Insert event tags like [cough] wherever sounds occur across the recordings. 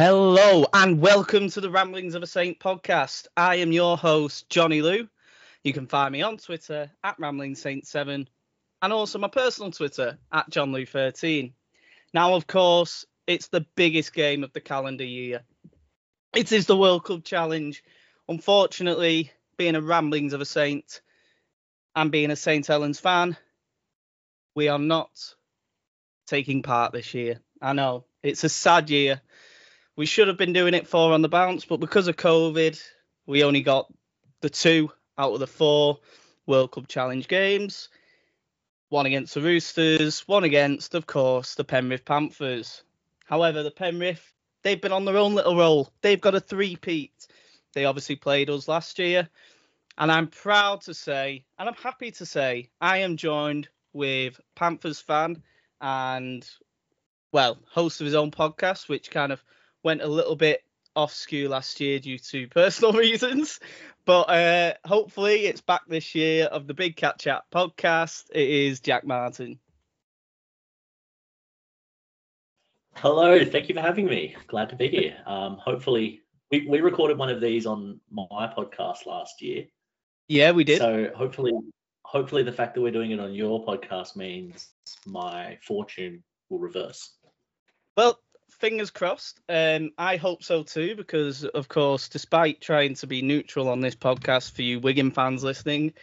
Hello and welcome to the Ramblings of a Saint podcast. I am your host, Johnny Lou. You can find me on Twitter at RamblingsSaint7 and also my personal Twitter at JohnLou13. Now, of course, it's the biggest game of the calendar year. It is the World Club Challenge. Unfortunately, being a Ramblings of a Saint and being a St. Helens fan, we are not taking part this year. I know it's a sad year we should have been doing it four on the bounce, but because of COVID, we only got the two out of the four World Club Challenge games. One against the Roosters, one against, of course, the Penrith Panthers. However, the Penrith, they've been on their own little roll. They've got a three-peat. They obviously played us last year. And I'm proud to say, and I'm happy to say, I am joined with Panthers fan and, well, host of his own podcast, which kind of went a little bit off skew last year due to [laughs] personal reasons. But uh, hopefully it's back this year of the Big Cat Chat podcast. It is Jack Martin. Hello, thank you for having me. Glad to be here. [laughs] Um, hopefully, we, we recorded one of these on my podcast last year. Yeah, we did. So hopefully, hopefully the fact that we're doing it on your podcast means my fortune will reverse. Well, fingers crossed. Um, I hope so too, because of course, despite trying to be neutral on this podcast for you Wigan fans listening,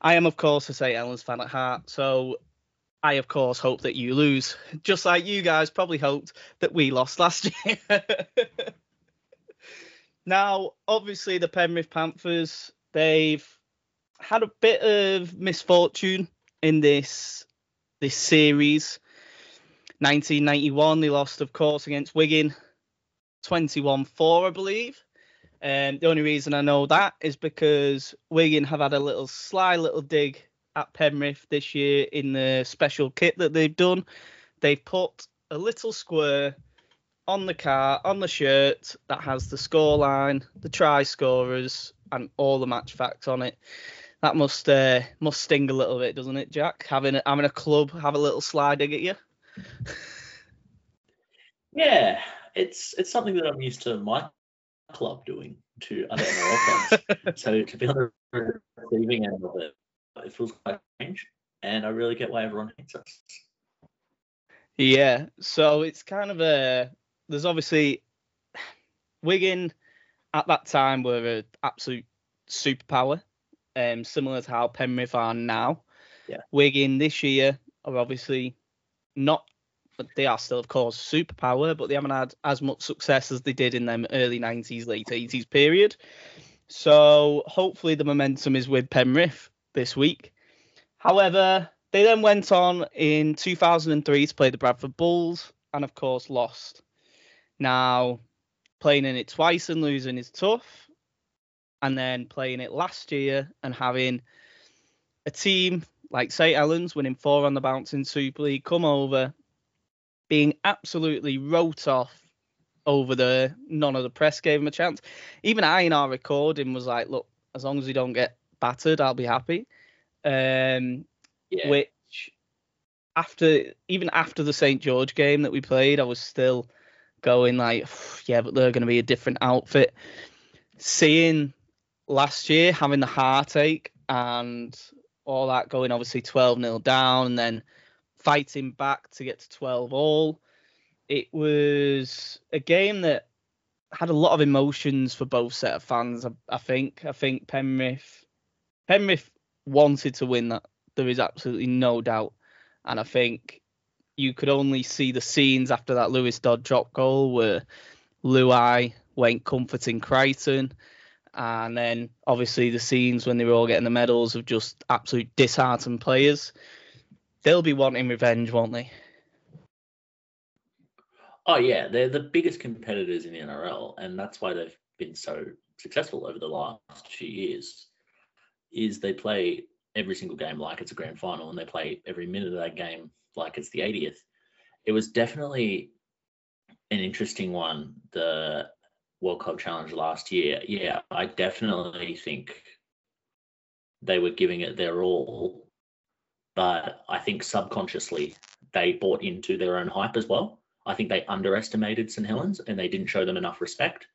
I am of course a St. Helens fan at heart. So I of course hope that you lose, just like you guys probably hoped that we lost last [laughs] year. now, obviously, the Penrith Panthers they've had a bit of misfortune in this this series. 1991, they lost, of course, against Wigan 21 4, I believe. Um, the only reason I know that is because Wigan have had a little sly little dig at Penrith this year in the special kit that they've done. They've put a little square on the car, on the shirt that has the scoreline, the try scorers, and all the match facts on it. That must uh, must sting a little bit, doesn't it, Jack? Having a, having a club have a little sly dig at you. Yeah, it's it's something that I'm used to my club doing to other NRL so to be on the receiving end of it, it feels quite strange, and I really get why everyone hates us. Yeah, so it's kind of a there's obviously Wigan at that time were an absolute superpower, um, similar to how Penrith are now. Yeah. Wigan this year are obviously not but they are still of course superpower, but they haven't had as much success as they did in them early 90s, late 80s period. So hopefully the momentum is with Penrith this week. However, they then went on in 2003 to play the Bradford Bulls and of course lost. Now, playing in it twice and losing is tough. And then playing it last year and having a team like St. Helens winning four on the bounce in Super League come over, being absolutely wrote off over the none of the press gave him a chance. Even I in our recording was like, look, as long as we don't get battered, I'll be happy. Um, yeah. Which after even after the St George game that we played, I was still going like, yeah, but they're going to be a different outfit. Seeing last year having the heartache and all that going obviously 12 0 down and then fighting back to get to 12 all. It was a game that had a lot of emotions for both set of fans. I, I think. I think Penrith Penrith wanted to win that. There is absolutely no doubt, and I think you could only see the scenes after that Lewis Dodd drop goal where Luai went comforting Crichton, and then obviously the scenes when they were all getting the medals of just absolute disheartened players they'll be wanting revenge, won't they? Oh yeah, they're the biggest competitors in the NRL, and that's why they've been so successful over the last few years. Is they play every single game like it's a grand final, and they play every minute of that game like it's the 80th. It was definitely an interesting one, the World Club Challenge last year. Yeah, I definitely think they were giving it their all but I think subconsciously they bought into their own hype as well. I think they underestimated St Helens and they didn't show them enough respect.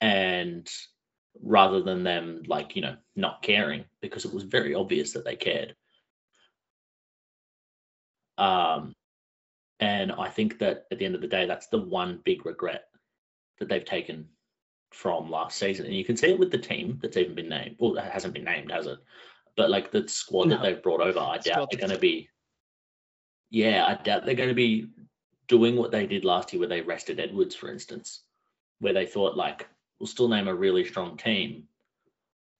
And rather than them like you know not caring because it was very obvious that they cared. Um, and I think that at the end of the day, that's the one big regret that they've taken from last season. And you can see it with the team that's even been named. Well, it hasn't been named, has it? But like the squad no. that they've brought over, I doubt they're going to be. Yeah, I doubt they're going to be doing what they did last year, where they rested Edwards, for instance, where they thought like we'll still name a really strong team,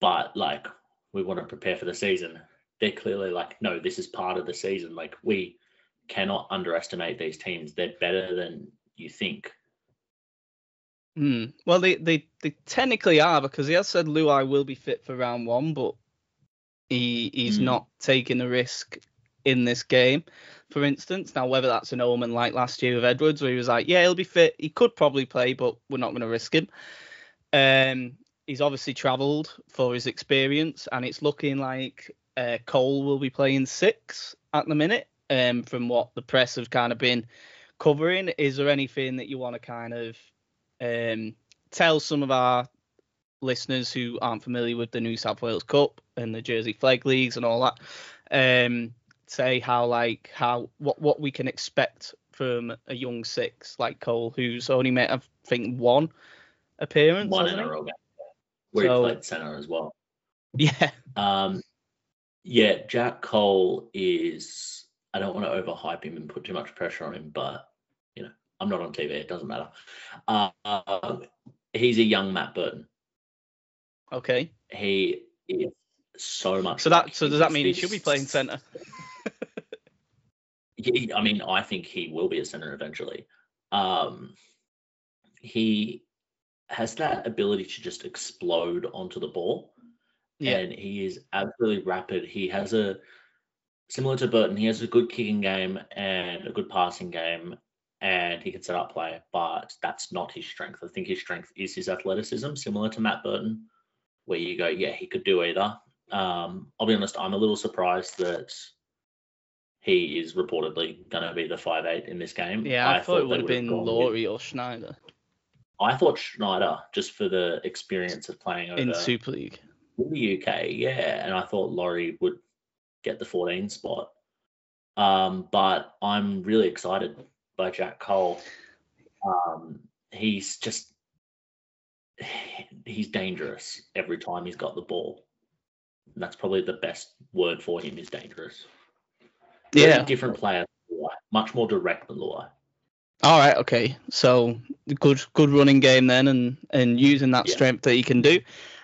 but like we want to prepare for the season. They're clearly like, no, this is part of the season. Like we cannot underestimate these teams. They're better than you think. Hmm. Well, they, they, they technically are because he has said Luai will be fit for round one, but he he's mm. not taking a risk in this game, for instance. Now, whether that's an omen like last year with Edwards, where he was like, yeah, he'll be fit, he could probably play, but we're not going to risk him. Um, he's obviously travelled for his experience, and it's looking like uh, Cole will be playing six at the minute. Um, from what the press have kind of been covering, is there anything that you want to kind of um, tell some of our listeners who aren't familiar with the New South Wales Cup and the Jersey Flegg leagues and all that? Um, say how like how what what we can expect from a young six like Cole, who's only made I think one appearance. One in a row. Where so, he played center as well. Yeah. Um, yeah, Jack Cole is. I don't want to overhype him and put too much pressure on him, but I'm not on TV. It doesn't matter. Uh, he's a young Matt Burton. Okay. He is so much. So that so does that mean he should be playing center? [laughs] I mean, I think he will be a center eventually. Um, he has that ability to just explode onto the ball. Yeah. And he is absolutely rapid. He has a similar to Burton, he has a good kicking game and a good passing game, and he can set up play, but that's not his strength. I think his strength is his athleticism, similar to Matt Burton, where you go, yeah, he could do either. Um, I'll be honest, I'm a little surprised that he is reportedly going to be the five eight in this game. Yeah, I, I thought, thought, it would have been Laurie or Schneider. I thought Schneider just for the experience of playing over in Super League in the UK, yeah, and I thought Laurie would get the 14 spot. Um, but I'm really excited by Jack Cole. Um, he's just he's dangerous every time he's got the ball. And that's probably the best word for him is dangerous. Yeah, Very different player, much more direct than Luai. All right, okay. So good, good running game then, and and using that yeah. strength that he can do.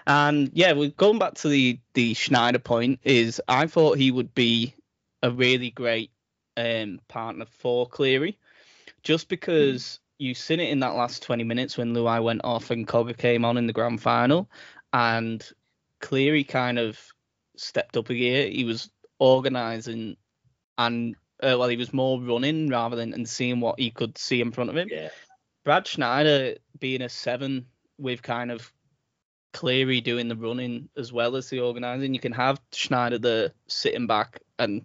And yeah, we're going back to the the Schneider point. Is I thought he would be a really great um, partner for Cleary, just because you seen it in that last 20 minutes when Luai went off and Cogger came on in the grand final, and Cleary kind of stepped up a gear. He was organising and uh, well, he was more running rather than and seeing what he could see in front of him. Yeah. Brad Schneider being a seven with kind of Cleary doing the running as well as the organising. You can have Schneider the sitting back and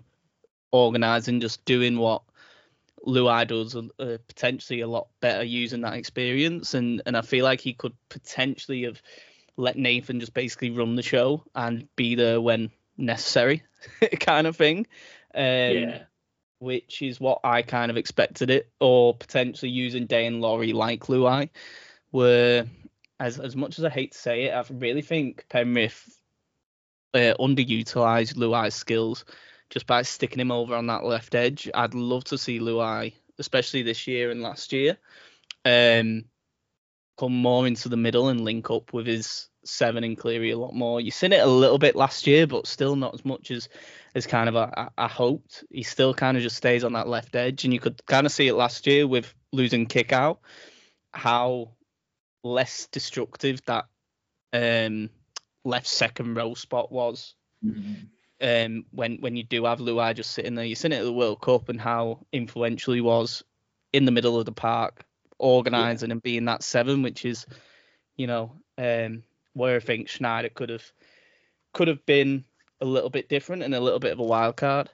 organising, just doing what Luai does, uh, potentially a lot better using that experience. And and I feel like he could potentially have let Nathan just basically run the show and be there when necessary, [laughs] kind of thing. Um, yeah which is what I kind of expected it, or potentially using Day and Laurie like Luai, where as as much as I hate to say it, I really think Penrith uh, underutilized Luai's skills just by sticking him over on that left edge. I'd love to see Luai, especially this year and last year, um, come more into the middle and link up with his seven and Cleary a lot more. You've seen it a little bit last year, but still not as much as as kind of I, hoped. He still kind of just stays on that left edge, and you could kind of see it last year with losing Kikau, how less destructive that um, left second row spot was. Mm-hmm. Um, when when you do have Luai just sitting there, you've seen it at the World Cup and how influential he was in the middle of the park, organising yeah. and being that seven, which is, you know, um, where I think Schneider could have could have been a little bit different and a little bit of a wild card.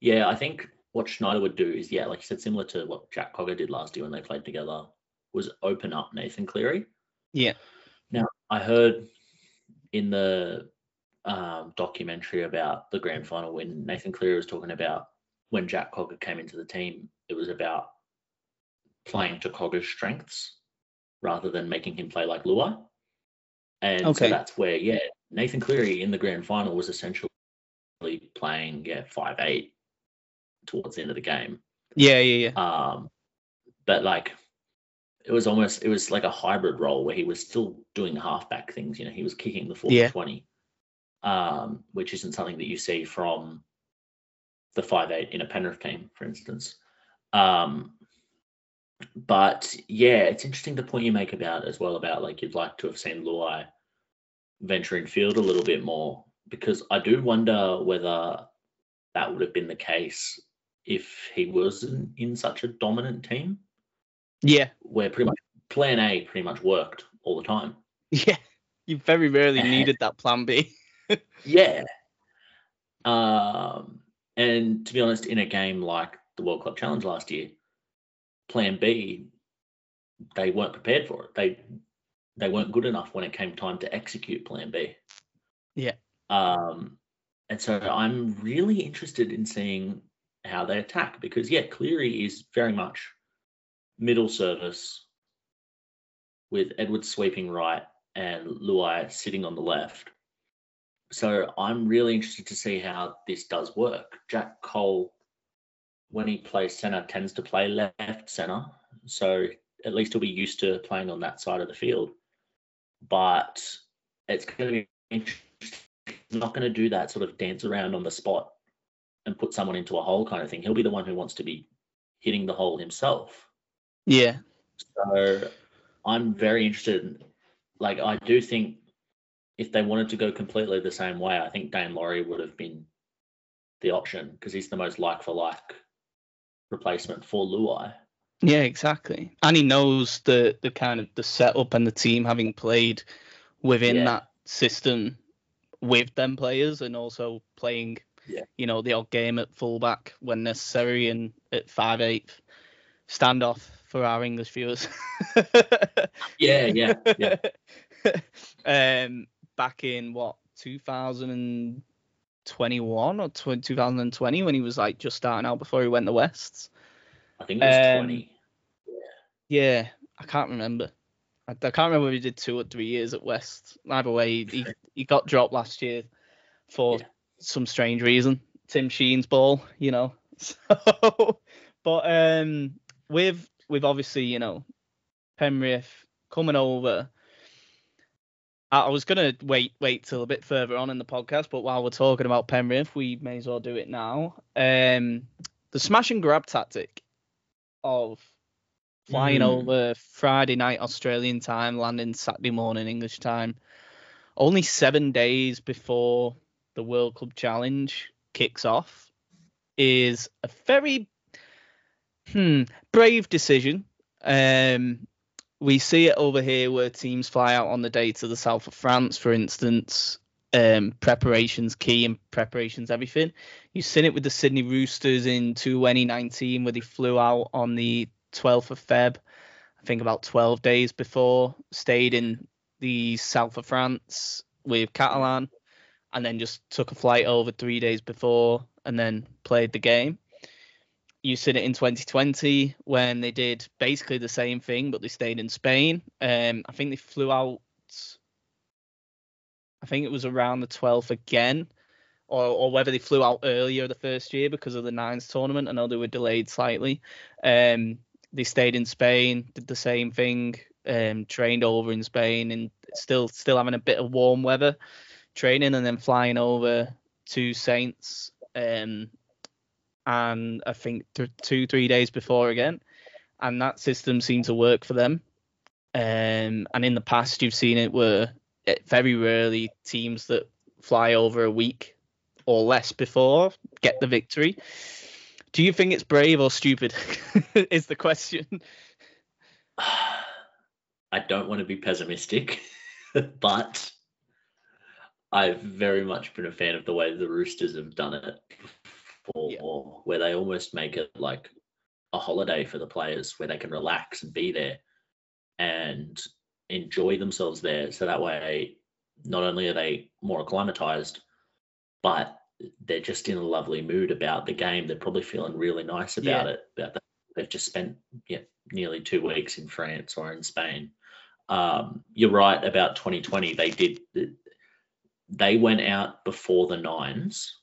Yeah, I think what Schneider would do is, yeah, like you said, similar to what Jack Cogger did last year when they played together, was open up Nathan Cleary. Yeah. Now, I heard in the um, documentary about the grand final when Nathan Cleary was talking about when Jack Cogger came into the team, it was about playing to Cogger's strengths rather than making him play like Luai. And Okay. so that's where, yeah, Nathan Cleary in the grand final was essentially playing, yeah, five eight towards the end of the game. Yeah, yeah, yeah. Um, but like it was almost it was like a hybrid role where he was still doing halfback things. You know, he was kicking the full Yeah. twenty, um, which isn't something that you see from the five eight in a Penrith team, for instance. Um, but yeah, it's interesting the point you make about as well about like you'd like to have seen Luai venture in field a little bit more because I do wonder whether that would have been the case if he wasn't in such a dominant team Yeah, where pretty much plan A pretty much worked all the time. yeah. You very rarely Eh. [laughs] needed that plan B. [laughs] Yeah. Um, and to be honest, in a game like the World Club Challenge last year, plan B, they weren't prepared for it. They they weren't good enough when it came time to execute plan B. Yeah. Um, and so I'm really interested in seeing how they attack because yeah, Cleary is very much middle service with Edwards sweeping right and Luai sitting on the left. So I'm really interested to see how this does work. Jack Cole, when he plays centre, tends to play left centre. So at least he'll be used to playing on that side of the field. But it's going to be interesting. He's not going to do that sort of dance around on the spot and put someone into a hole kind of thing. He'll be the one who wants to be hitting the hole himself. Yeah, So I'm very interested. In, like, I do think if they wanted to go completely the same way, I think Dane Laurie would have been the option because he's the most like for like replacement for Luai. yeah, exactly. And he knows the the kind of the setup and the team having played within Yeah. that system with them players and also playing, Yeah. you know, the odd game at fullback when necessary and at five eighth standoff for our English viewers. [laughs] Yeah, yeah, yeah. [laughs] um, back in what 2021 or 2020 when he was like just starting out before he went the Wests. I think it was Um, 20. Yeah, I can't remember. I, I can't remember if he did two or three years at West. Either way, he he, [laughs] he got dropped last year for Yeah. some strange reason. Tim Sheens' ball, you know. So, but um, with with obviously you know Penrith coming over. I was gonna wait wait till a bit further on in the podcast, but while we're talking about Penrith, we may as well do it now. Um, the smash and grab tactic of flying Mm. over Friday night Australian time, landing Saturday morning English time, only seven days before the World Club Challenge kicks off, is a very hmm, brave decision. Um, we see it over here where teams fly out on the day to the south of France, for instance. Um, preparations key and preparations everything. You've seen it with the Sydney Roosters in 2019 where they flew out on the 12th of Feb, I think about 12 days before, stayed in the south of France with Catalan, and then just took a flight over three days before and then played the game. You seen it in 2020 when they did basically the same thing, but they stayed in Spain. Um, I think they flew out. I think it was around the 12th again, or or whether they flew out earlier the first year because of the nines tournament. I know they were delayed slightly. Um, they stayed in Spain, did the same thing, um, trained over in Spain, and still still having a bit of warm weather training, and then flying over to Saints. Um, and I think th- two three days before again, and that system seemed to work for them. Um, and in the past, you've seen it where it, very rarely teams that fly over a week or less before get the victory. Do you think it's brave or stupid? [laughs] is the question. [sighs] I don't want to be pessimistic, [laughs] but I've very much been a fan of the way the Roosters have done it football, Yeah. where they almost make it like a holiday for the players, where they can relax and be there and enjoy themselves there. So that way, not only are they more acclimatized, but they're just in a lovely mood about the game. They're probably feeling really nice about Yeah. it. About that they've just spent yeah nearly two weeks in France or in Spain. Um, you're right about 2020. They did. They went out before the nines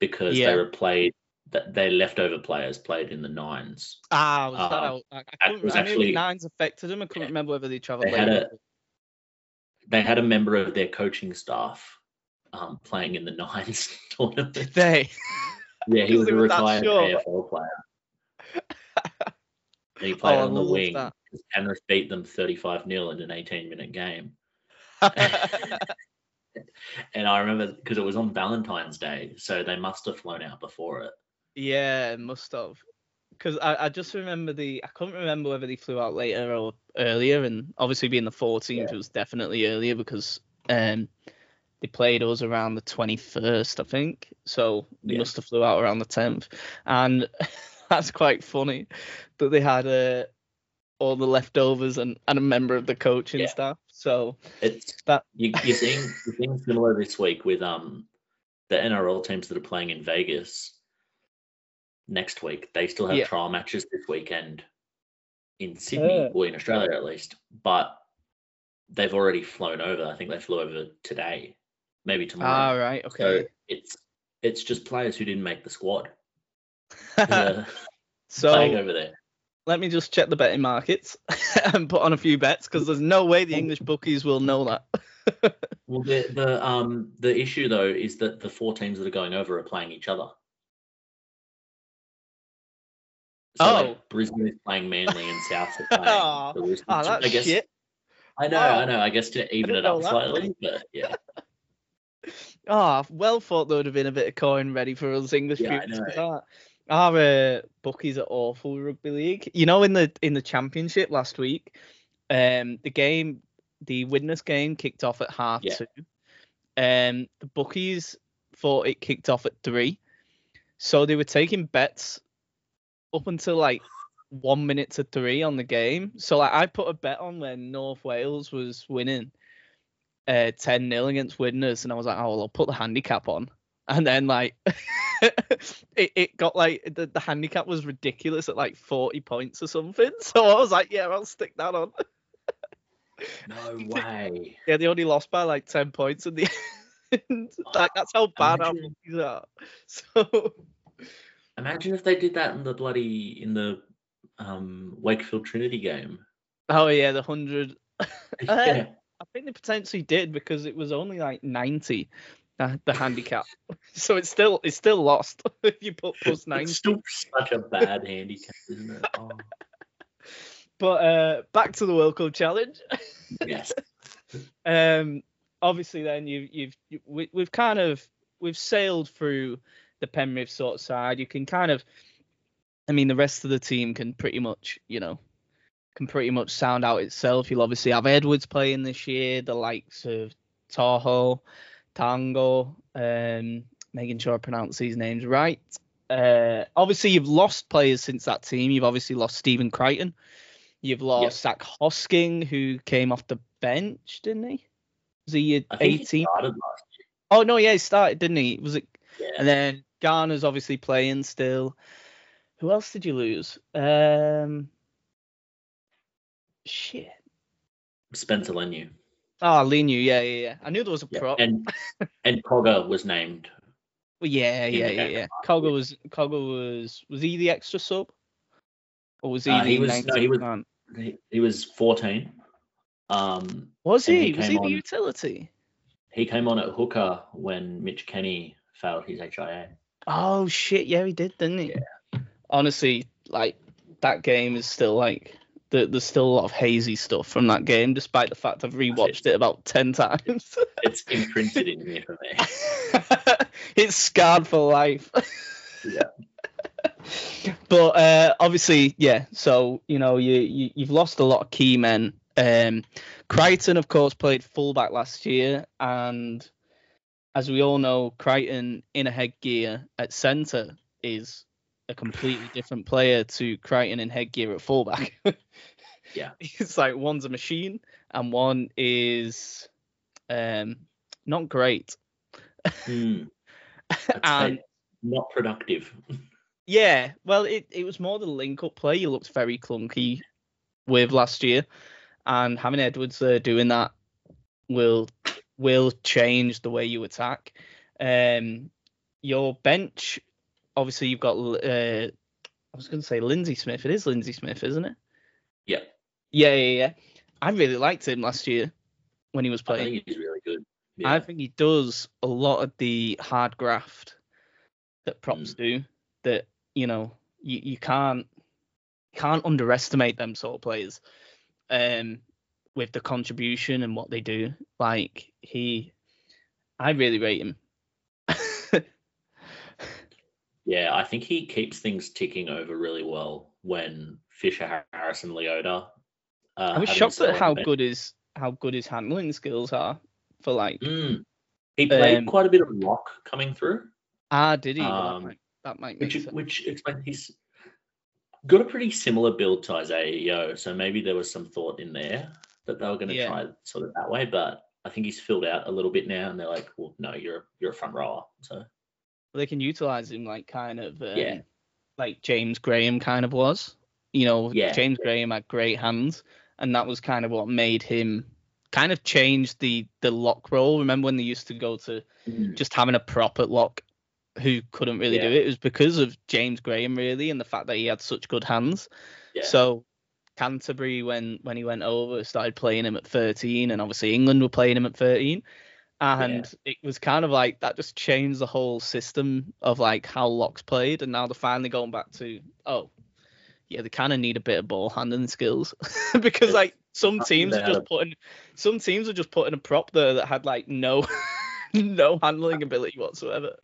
because Yeah. they were played. that Their leftover players played in the nines. Ah, was that? I, I, was I knew actually- the nines affected them. I couldn't Yeah. remember whether they travelled They had later. They had a member of their coaching staff um, playing in the [laughs] nines tournament. Did they? Yeah, he [laughs] was a retired. AFL player. [laughs] He played Oh, I on the wing. that. Penrith beat them 35 0 in an 18 minute game. And I remember because it was on Valentine's Day, so they must have flown out before it. yeah, must have. Because I, I just remember the I couldn't remember whether they flew out later or earlier, and obviously being the 14th it was definitely earlier because um they played us around the 21st, I think. So they Yeah. must have flew out around the 10th, and [laughs] that's quite funny that they had uh, all the leftovers and, and a member of the coaching Yeah. staff. So It's That- you, you're seeing you're seeing similar this week with um the NRL teams that are playing in Vegas next week. They still have Yeah. trial matches this weekend in Sydney or in Australia at least, but they've already flown over. I think they flew over today, maybe tomorrow. all right, So okay. it's it's just players who didn't make the squad [laughs] so playing over there. Let me just check the betting markets [laughs] and put on a few bets because there's no way the English bookies will know that. [laughs] Well, the the um the issue though is that the four teams that are going over are playing each other. So like, Oh. Brisbane is playing Manly and South are [laughs] playing Oh, Oh, that's I guess shit. I know, Oh. I know. I guess to even it up slightly, but yeah, Oh, well thought there would have been a bit of coin ready for us English Yeah, people for know. that. Our uh, bookies are awful rugby league. You know, in the in the championship last week, um, the game, the Widnes game kicked off at half Yeah. two. Um, the bookies thought it kicked off at three, so they were taking bets up until like one minute to three on the game. So like I put a bet on when North Wales was winning uh 10 0 against Widnes and I was like, oh well I'll put the handicap on. And then like [laughs] it, it got like the, the handicap was ridiculous at like 40 points or something. [laughs] So I was like, yeah, I'll stick that on. [laughs] no way. Yeah, they only lost by like 10 points in the end. like that's how bad our Imagine- bookies are. So Imagine if they did that in the bloody in the um Wakefield Trinity game. oh yeah, the hundred yeah. I think they potentially did because it was only like 90 uh, the handicap. [laughs] so it's still it's still lost [laughs] if you put plus nine. It's still such a bad handicap, isn't it? Oh, [laughs] But uh back to the World Club challenge. yes. um obviously then you you've you, we, we've kind of we've sailed through the Penrith sort of side. You can kind of I mean the rest of the team can pretty much, you know, can pretty much sound out itself. You'll obviously have Edwards playing this year, the likes of To'o, Tago, um, making sure I pronounce these names right. Uh, obviously, you've lost players since that team. You've obviously lost Stephen Crichton. You've lost Zac Hosking, who came off the bench, didn't he? Was he I think 18? started last Oh no, yeah, he started, didn't he? Was it? year. And then Garner's obviously playing still. Who else did you lose? Um, shit. Spencer Leniu. Oh, Leniu, yeah, yeah, yeah. I knew there was a Yeah, prop. And [laughs] and Cogger was named. Well, yeah, yeah, yeah, yeah. Cogger was Cogger was was he the extra sub? Or was he Uh, the he was- no, he was- He, he was 14. Um, Was he? he was he the on- utility? he came on at hooker when Mitch Kenny failed his HIA. Oh shit, yeah, he did, didn't he? Yeah. Honestly, like that game is still like there, there's still a lot of hazy stuff from that game, despite the fact I've rewatched it about ten times. It's imprinted in here for me. [laughs] it's scarred for life. Yeah. [laughs] But uh, obviously, yeah. So you know, you, you you've lost a lot of key men. Um, Crichton, of course, played fullback last year, and as we all know, Crichton in a headgear at centre is a completely different player to Crichton and Headgear at fullback. [laughs] Yeah. It's like one's a machine and one is um not great. [laughs] I'd And not productive. yeah, well it, it was more the link up play. He looked very clunky with last year. And having Edwards there doing that will will change the way you attack. Um your bench, obviously you've got uh I was gonna say Lindsay Smith. It is Lindsay Smith, isn't it? Yeah. Yeah, yeah, yeah. I really liked him last year when he was playing. I think he's really good. Yeah. I think he does a lot of the hard graft that props do. That you know you, you can't can't underestimate them sort of players. Um, with the contribution and what they do, like he, I really rate him. Yeah, I think he keeps things ticking over really well when Fisher, Harris, and Leota. Uh, I was shocked at how good his how good his handling skills are for like Mm. He played Um, quite a bit of lock coming through, ah did he? Well, Um, that might that might which sense. which explains he's got a pretty similar build to Isaiah Yeo. So maybe there was some thought in there that they were going to Yeah. try sort of that way, but I think he's filled out a little bit now, and they're like, well, no, you're you're a front rower, so they can utilize him like kind of um, Yeah. like James Graham kind of was. You know, Yeah. James Graham had great hands, and that was kind of what made him kind of change the the lock role. Remember when they used to go to just having a prop at lock who couldn't really do it? It was because of James Graham really, and the fact that he had such good hands. yeah. So Canterbury, when when he went over, started playing him at 13, and obviously England were playing him at 13, and it was kind of like that just changed the whole system of like how locks played, and now they're finally going back to oh, yeah, they kind of need a bit of ball handling skills [laughs] because like some teams are just putting some teams are just putting a prop there that had like no [laughs] no handling ability whatsoever.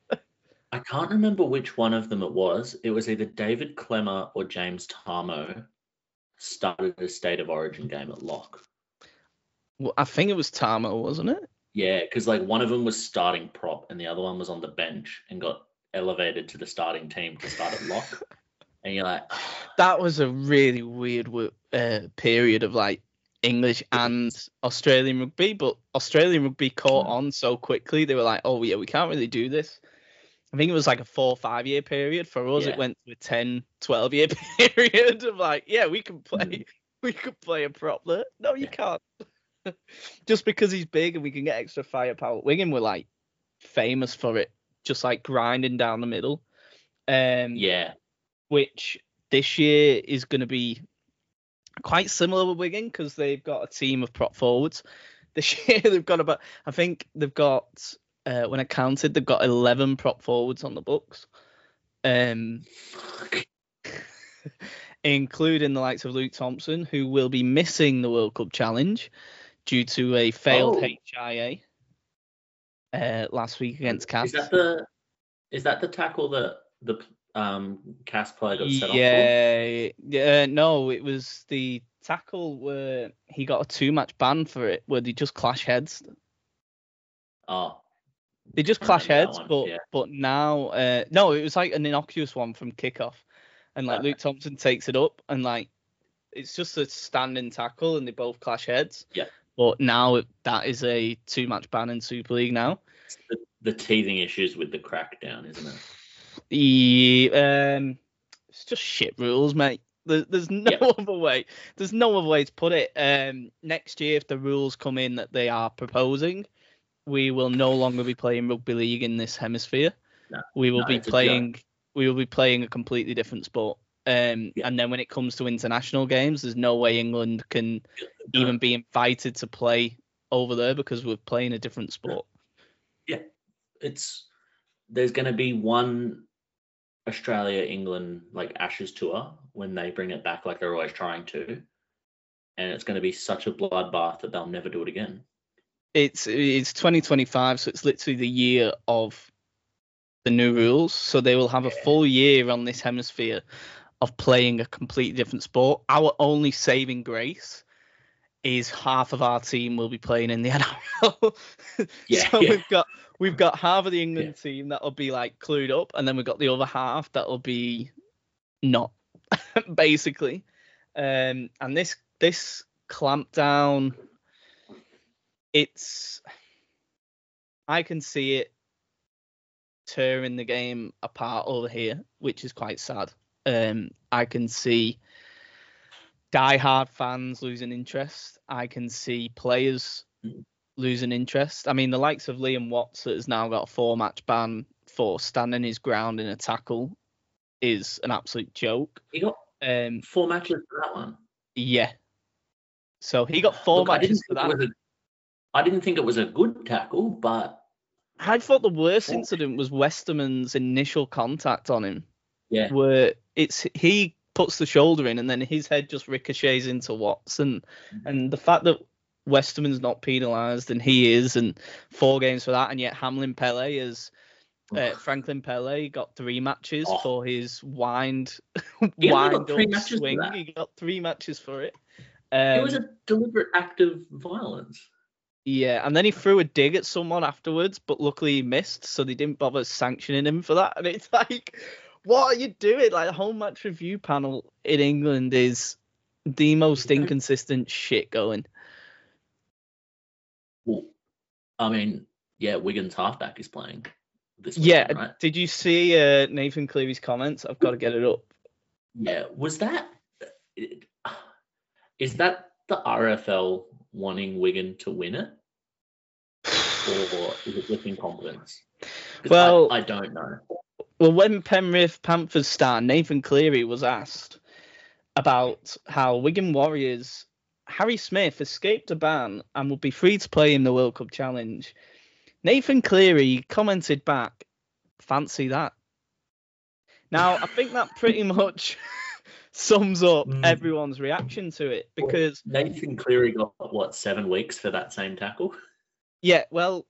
I can't remember which one of them it was. It was either David Klemmer or James Tamou started a state of origin game at lock. Well, I think it was Tamou, wasn't it? Yeah, because like one of them was starting prop and the other one was on the bench and got elevated to the starting team to start at lock. [laughs] and you're like, [sighs] that was a really weird uh, period of like English and Australian rugby, but Australian rugby caught Mm. on so quickly. They were like, "Oh yeah, we can't really do this." I think it was like a four or five year period. For us, Yeah. it went to a 10, 12 year [laughs] period of like, yeah, we can play, Mm. we could play a prop. No, you can't. [laughs] just because he's big and we can get extra firepower. Wigan were like famous for it, just like grinding down the middle. Um, yeah, which this year is going to be quite similar with Wigan because they've got a team of prop forwards. [laughs] This year they've got about, I think they've got, uh, when I counted, they've got 11 prop forwards on the books, um, [laughs] including the likes of Luke Thompson, who will be missing the World Club challenge due to a failed Oh. HIA uh, last week against Cats. is that the is that the tackle that the um cast player got set off for? Yeah, yeah, no, it was the tackle where he got a two match ban for it, where they just clash heads. Oh, They just clash heads, that but yeah. but now, uh, no, it was like an innocuous one from kickoff, and like Okay. Luke Thompson takes it up, and like it's just a standing tackle, and they both clash heads. Yeah. But now that is a two match ban in Super League now. the, the teething issues with the crackdown, isn't it? The um, it's just shit rules, mate. There, there's no Yeah. [laughs] other way. There's no other way to put it. Um, next year, if the rules come in that they are proposing, we will no longer be playing rugby league in this hemisphere. No. we will No, be it's a joke. playing. We will be playing a completely different sport. Um, Yeah. and then when it comes to international games, there's no way England can No. even be invited to play over there because we're playing a different sport. Yeah, it's there's going to be one Australia England like Ashes tour when they bring it back like they're always trying to, and it's going to be such a bloodbath that they'll never do it again. it's it's 2025 so it's literally the year of the new rules so they will have a full year on this hemisphere of playing a completely different sport our only saving grace is half of our team will be playing in the [laughs] NRL Yeah, so yeah. we've got we've got half of the England yeah. team that'll be like clued up, and then we've got the other half that'll be not, [laughs] basically. Um, and this this clampdown, it's I can see it tearing the game apart over here, which is quite sad. Um, I can see die-hard fans losing interest. I can see players losing interest. I mean, the likes of Liam Watts that has now got a four-match ban for standing his ground in a tackle is an absolute joke. He got um, four matches for that one. Yeah. So he got four Look, matches for that. I didn't think it was a good tackle, but I thought the worst incident was Westerman's initial contact on him. Yeah. Where it's he puts the shoulder in and then his head just ricochets into Watson. Mm-hmm. And the fact that Westerman's not penalised and he is, and four games for that, and yet Hamlin Pele is. Uh, Franklin Pele got three matches oh. for his wind, wind up swing. He got three matches for it. Um, it was a deliberate act of violence. Yeah, and then he threw a dig at someone afterwards, but luckily he missed, so they didn't bother sanctioning him for that. [laughs] And it's like, what are you doing? Like the whole match review panel in England is the most inconsistent shit going. Well, I mean, yeah, Wigan's halfback is playing. This yeah, right? did you see uh, Nathan Cleary's comments? I've got to get it up. Yeah, was that? Is that the RFL wanting Wigan to win it, [sighs] or is it just incompetence? Well, I, I, don't know. Well, when Penrith Panthers star Nathan Cleary was asked about how Wigan Warriors Harry Smith escaped a ban and would be free to play in the World Club Challenge, Nathan Cleary commented back, "Fancy that." Now, I think that pretty [laughs] much [laughs] sums up mm. everyone's reaction to it because Nathan Cleary got what seven weeks for that same tackle. Yeah, well,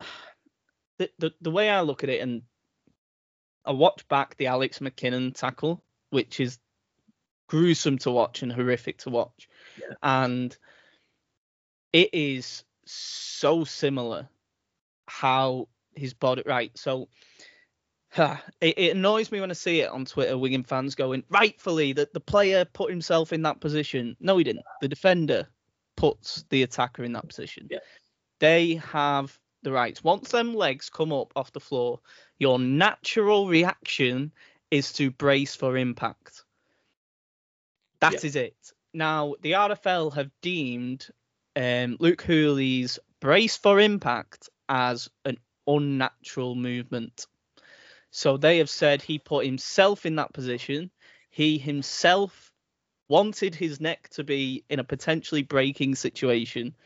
[sighs] the the, the way I look at it, and I watched back the Alex McKinnon tackle, which is gruesome to watch and horrific to watch, yeah. and it is so similar how his body right so [sighs] it, it, annoys me when I see it on Twitter. Wigan fans going rightfully that the player put himself in that position. No, he didn't. The defender puts the attacker in that position. Yeah. They have the rights. Once them legs come up off the floor, your natural reaction is to brace for impact. That yeah. is it. Now the RFL have deemed um, Luke Hooley's brace for impact as an unnatural movement. So they have said he put himself in that position. He himself wanted his neck to be in a potentially breaking situation.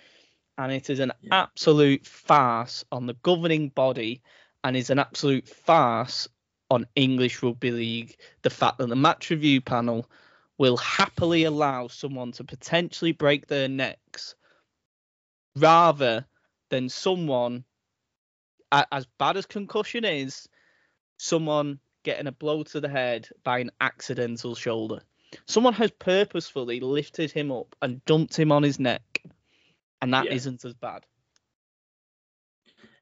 And it is an yeah. absolute farce on the governing body and is an absolute farce on English Rugby League. The fact that the match review panel will happily allow someone to potentially break their necks rather than someone, as bad as concussion is, someone getting a blow to the head by an accidental shoulder. Someone has purposefully lifted him up and dumped him on his neck, and that yeah. not as bad.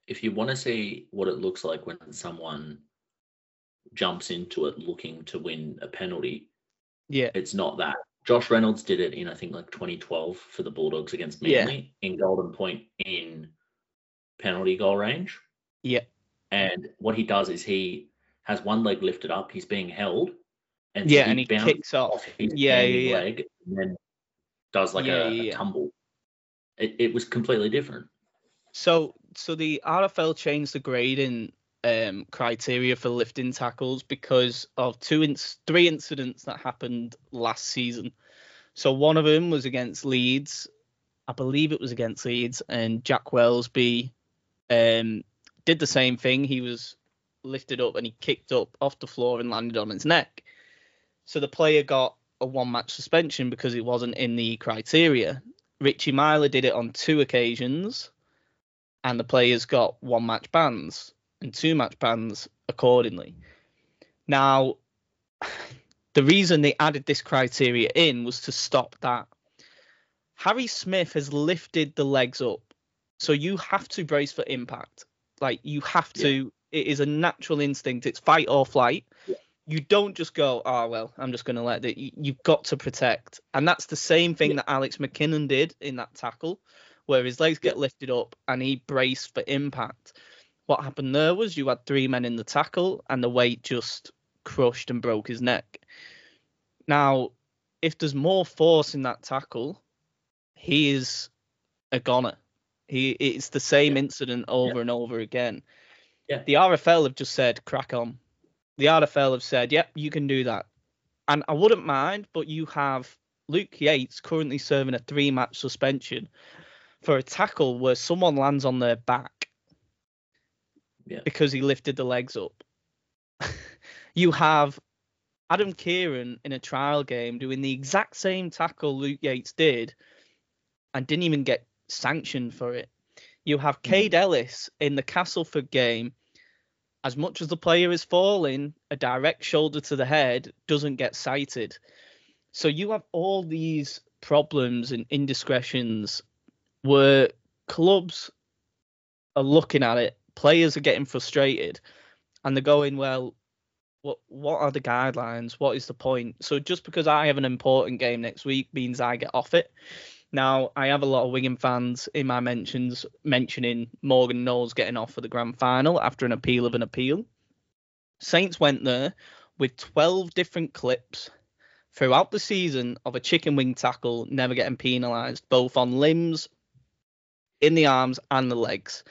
If you want to see what it looks like when someone jumps into it looking to win a penalty, yeah, it's not that. Josh Reynolds did it in I think like 2012 for the Bulldogs against Manly yeah. in Golden Point in penalty goal range. Yeah. And what he does is he has one leg lifted up, he's being held, and yeah, and he kicks off, off his yeah, yeah, leg and then does like yeah, a, yeah, a tumble. It, it was completely different. So so the RFL changed the grading um, criteria for lifting tackles because of two in- three incidents that happened last season. So one of them was against Leeds. I believe it was against Leeds, and Jack Welsby um, did the same thing. He was lifted up and he kicked up off the floor and landed on his neck. So the player got a one match suspension because it wasn't in the criteria. Richie Myler did it on two occasions, and the players got one match bans and two match bans accordingly. Now, [sighs] the reason they added this criteria in was to stop that. Harry Smith has lifted the legs up, so you have to brace for impact Like you have to. It is a natural instinct. It's fight or flight. Yeah. You don't just go, oh well, I'm just going to let it. You, you've got to protect, and that's the same thing Yeah. that Alex McKinnon did in that tackle, where his legs get lifted up and he braced for impact. What happened there was you had three men in the tackle, and the weight just crushed and broke his neck. Now, if there's more force in that tackle, he is a goner. He it's the same Yeah. incident over and over again. Yeah. The RFL have just said crack on. The RFL have said, yep, you can do that. And I wouldn't mind, but you have Luke Yates currently serving a three match suspension for a tackle where someone lands on their back Yeah. because he lifted the legs up. [laughs] you have Adam Keighran in a trial game doing the exact same tackle Luke Yates did and didn't even get sanctioned for it. You have hmm. Kaide Ellis in the Castleford game. As much as the player is falling, a direct shoulder to the head doesn't get cited. So you have all these problems and indiscretions where clubs are looking at it, players are getting frustrated, and they're going, well, what what are the guidelines? What is the point? So just because I have an important game next week means I get off it. Now I have a lot of Wigan fans in my mentions mentioning Morgan Knowles getting off for the grand final after an appeal of an appeal. Saints went there with 12 different clips throughout the season of a chicken wing tackle never getting penalised, both on limbs, in the arms, and the legs,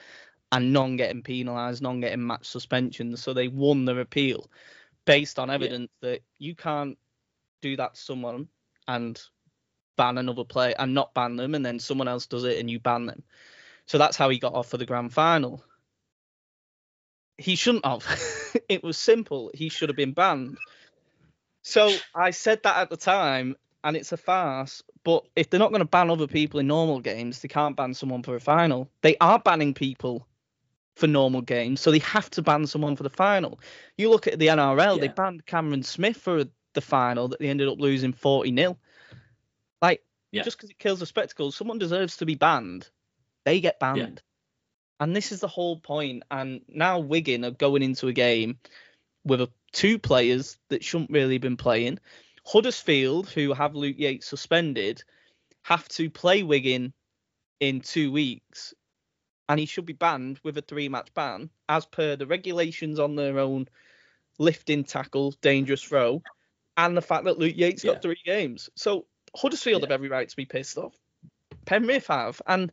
and none getting penalised, none getting match suspensions. So they won their appeal based on evidence that you can't do that to someone and ban another player and not ban them, and then someone else does it and you ban them. So that's how he got off for the grand final. He shouldn't have. [laughs] it was simple. He should have been banned. So I said that at the time, and it's a farce. But if they're not going to ban other people in normal games, they can't ban someone for a final. They are banning people for normal games, so they have to ban someone for the final. You look at the NRL, they banned Cameron Smith for the final that they ended up losing 40 0. Yeah. just because it kills the spectacle, someone deserves to be banned. They get banned. And this is the whole point. And now Wigan are going into a game with a, two players that shouldn't really have been playing. Huddersfield, who have Luke Yates suspended, have to play Wigan in two weeks. And he should be banned with a three match ban, as per the regulations on their own lifting tackle, dangerous throw, and the fact that Luke Yates Yeah. got three games. So Huddersfield have every right to be pissed off. Penrith have. And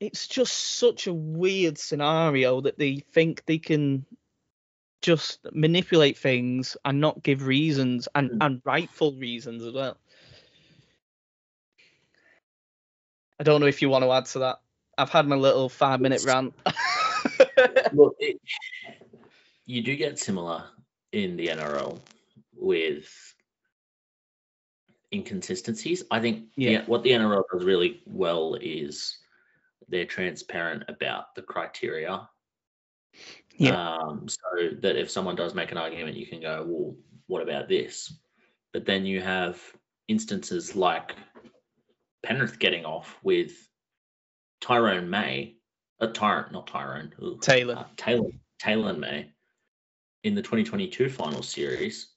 it's just such a weird scenario that they think they can just manipulate things and not give reasons and, Mm. and rightful reasons as well. I don't know if you want to add to that. I've had my little five minute rant. [laughs] Look, it, you do get similar in the NRL with inconsistencies. I think Yeah. yeah, what the NRL does really well is they're transparent about the criteria. Um, so that if someone does make an argument, you can go, well, what about this? But then you have instances like Penrith getting off with Tyrone May, uh, Tyrone, not Tyrone, ooh, Taylor. uh, Taylor, Taylor May in the 2022 final series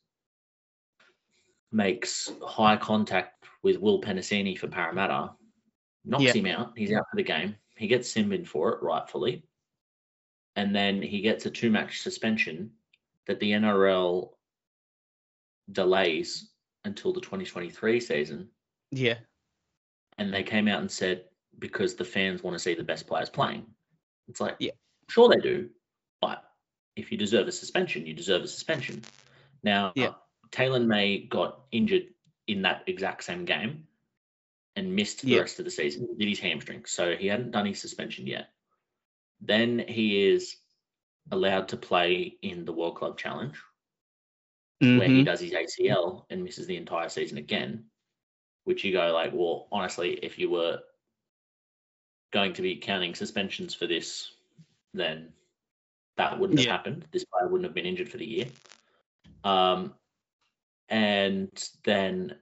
makes high contact with Will Penisini for Parramatta, knocks him out. He's out for the game. He gets sin bin for it, rightfully. And then he gets a two match suspension that the NRL delays until the 2023 season. yeah. And they came out and said, because the fans want to see the best players playing. It's like, Yeah. sure they do, but if you deserve a suspension, you deserve a suspension. Now, Yeah. Taylor May got injured in that exact same game and missed the rest of the season. He did his hamstring, so he hadn't done his suspension yet. Then he is allowed to play in the World Club Challenge, where he Mhm. does his ACL and misses the entire season again. Which you go like, well, honestly, if you were going to be counting suspensions for this, then that wouldn't have Yeah. happened. This player wouldn't have been injured for the year. Um, and then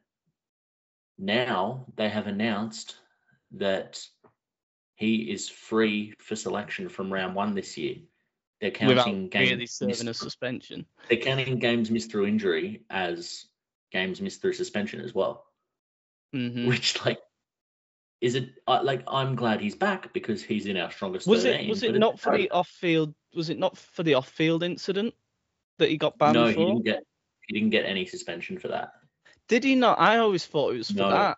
now they have announced that he is free for selection from round one this year. They're Without counting games really serving a missed, suspension. they're counting games missed through injury as games missed through suspension as well. hmm Which like is it like I'm glad he's back because he's in our strongest Was 13, it was it not for the off field? Was it not for the off field incident that he got banned No, he for? didn't get he didn't get any suspension for that. Did he not? I always thought it was for No, that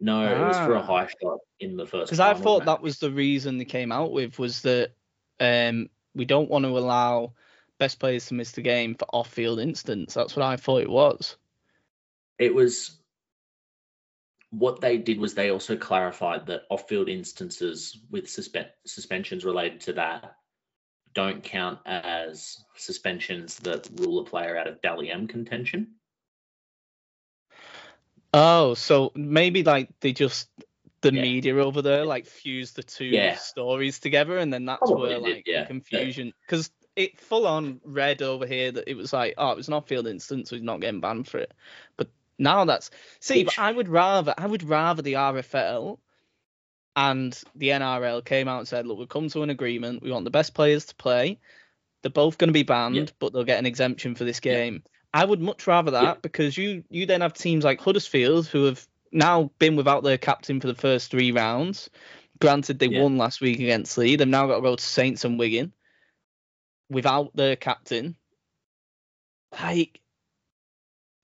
No, it was for a Ah. high shot in the first. because I thought match. that was the reason they came out with was that um, we don't want to allow best players to miss the game for off field incidents. That's what I thought it was. it was what they did was they also clarified that off-field instances with suspe- suspensions related to that don't count as suspensions that rule a player out of Dally M contention. Oh, so maybe like they just the Yeah. media over there like fused the two Yeah. stories together, and then that's Probably where did, like yeah. confusion because it full on read over here that it was like oh it was an off-field instance, so he's not getting banned for it. But now that's see, but I would rather I would rather the RFL and the NRL came out and said, look, we've come to an agreement. We want the best players to play. They're both going to be banned, but they'll get an exemption for this Yeah. game. I would much rather that Yeah. because you you then have teams like Huddersfield who have now been without their captain for the first three rounds. Granted, they Yeah. won last week against Leigh. They've now got to go to Saints and Wigan without their captain. Like,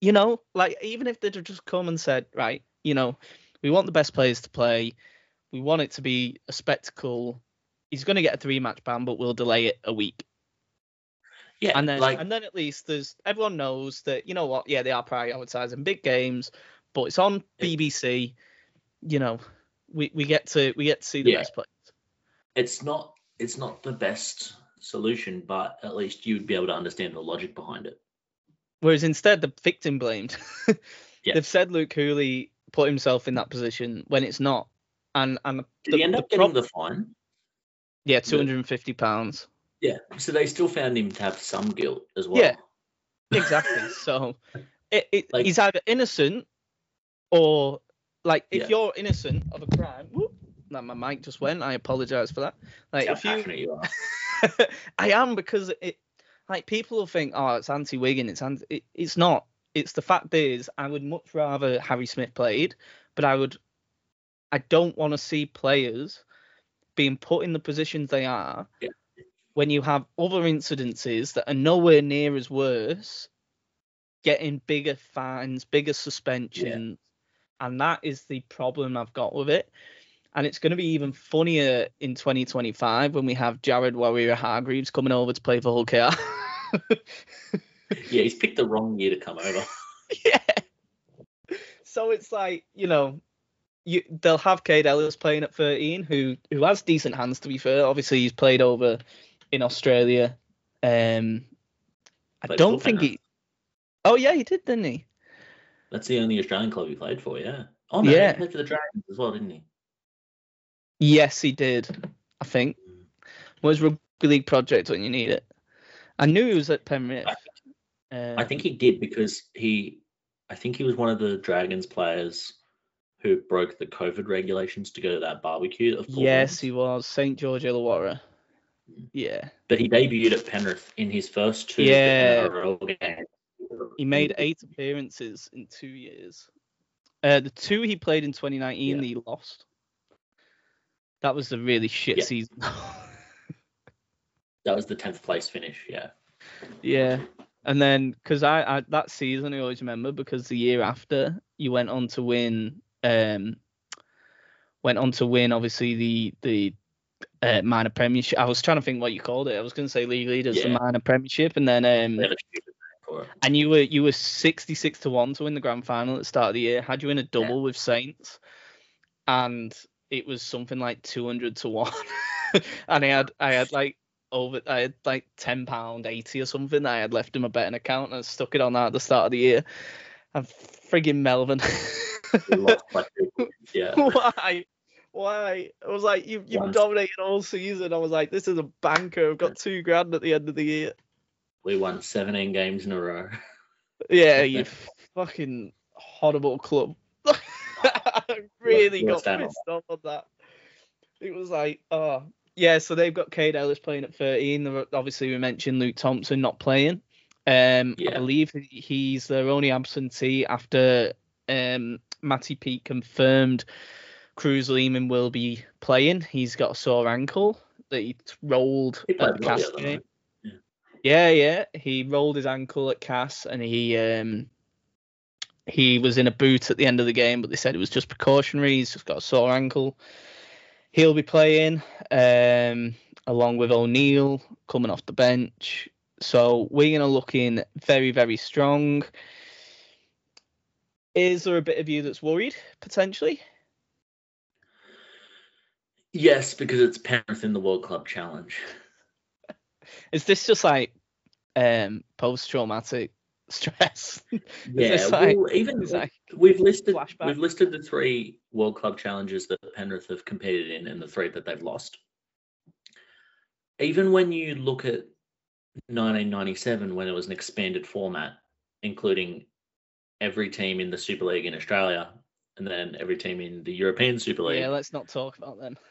you know, like even if they'd have just come and said, right, you know, we want the best players to play. We want it to be a spectacle. He's going to get a three match ban, but we'll delay it a week. Yeah, And then, like and then at least there's everyone knows that you know what, yeah, they are prioritizing big games, but it's on Yeah. BBC. You know, we, we get to we get to see the Yeah. best players. it's not it's not the best solution, but at least you'd be able to understand the logic behind it. Whereas instead, the victim blamed. [laughs] Yeah. They've said Luke Cooley put himself in that position when it's not. And and Did the, he end the up getting prob- the fine? yeah, two hundred and fifty pounds. Yeah, so they still found him to have some guilt as well. Yeah. Exactly. [laughs] so it, it Like- he's either innocent or like if Yeah. you're innocent of a crime. Whoop, no, my mic just went. I apologize for that. Like if you you are. [laughs] I am because it like people will think, oh, it's anti Wigan. It's anti. It, it's not. It's the fact is, I would much rather Harry Smith played, but I would. I don't want to see players being put in the positions they are Yeah. when you have other incidences that are nowhere near as worse, getting bigger fines, bigger suspensions, and that is the problem I've got with it. And it's going to be even funnier in 2025 when we have Jared Waerea-Hargreaves coming over to play for Hull KR. Yeah, he's picked the wrong year to come over. [laughs] yeah. So it's like, you know, you they'll have Kaide Ellis playing at 13, who who has decent hands to be fair. Obviously, he's played over in Australia. Um, I Played don't think he. Oh yeah, he did, didn't he? That's the only Australian club he played for, yeah. Oh no, Yeah. he played for the Dragons as well, didn't he? Yes, he did. I think. Was rugby league project when you need it? I knew he was at Penrith. Um, I think he did because he, I think he was one of the Dragons players who broke the COVID regulations to go to that barbecue. Yes, he was Saint George Illawarra. Yeah, but he debuted at Penrith in his first two Yeah. Games. he made eight appearances in two years. Uh, the two he played in 2019, Yeah. he lost. That was a really shit Yeah. season. [laughs] That was the tenth place finish. Yeah, yeah, and then because I, I that season I always remember because the year after you went on to win, um, went on to win obviously the the uh, minor premiership. I was trying to think what you called it. I was going to say league leaders, the minor premiership, and then um, they had a stupid name for it. And you were you were sixty six to one to win the grand final at the start of the year. Had you in a double with Saints, and it was something like two hundred to one. [laughs] and I had I had like over I had like ten pound eighty or something I had left in my betting account and I stuck it on that at the start of the year. And friggin' Melvin. We lost by [laughs] two points, yeah, Why? Why? I was like, you you've dominated all season. I was like, this is a banker. I've got two grand at the end of the year. we won seventeen games in a row. Yeah, you [laughs] fucking horrible club. [laughs] I really got pissed off on that. it was like, oh yeah. So they've got Kaide Ellis playing at 13. Obviously, we mentioned Luke Thompson not playing. Um, I believe he's their only absentee after um Matty Peet confirmed Cruz Lehman will be playing. He's got a sore ankle that he rolled He at played the well Cass game. night. Yeah, yeah. He rolled his ankle at Cass and he um he was in a boot at the end of the game, but they said it was just precautionary. He's just got a sore ankle. He'll be playing um along with O'Neill coming off the bench. So we're gonna look in very, very strong. Is there a bit of you that's worried potentially? Yes, because it's Penrith in the World Club Challenge. [laughs] Is this just like um post traumatic [laughs] stress? Yeah, like- well, even like we've listed flashback? we've listed the three World Club challenges that Penrith have competed in and the three that they've lost. Even when you look at 1997, when it was an expanded format, including every team in the Super League in Australia and then every team in the European Super League. yeah, let's not talk about them. [laughs]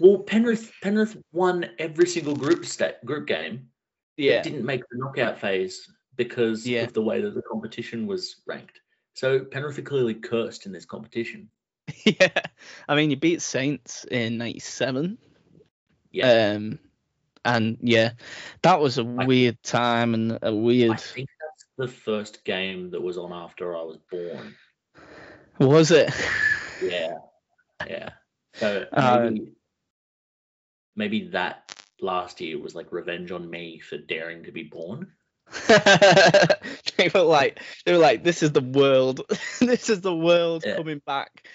Well, Penrith Penrith won every single group stat, group game. but Yeah. didn't make the knockout phase because Yeah. of the way that the competition was ranked. So Penrith are clearly cursed in this competition. [laughs] yeah. I mean, you beat Saints in '97. Yeah. Um, and yeah, that was a I- weird time and a weird. I think that's the first game that was on after I was born. Was it? Yeah, yeah. So [laughs] Uh, maybe, maybe that last year was like revenge on me for daring to be born. [laughs] they were like, they were like, this is the world. [laughs] this is the world Yeah. coming back.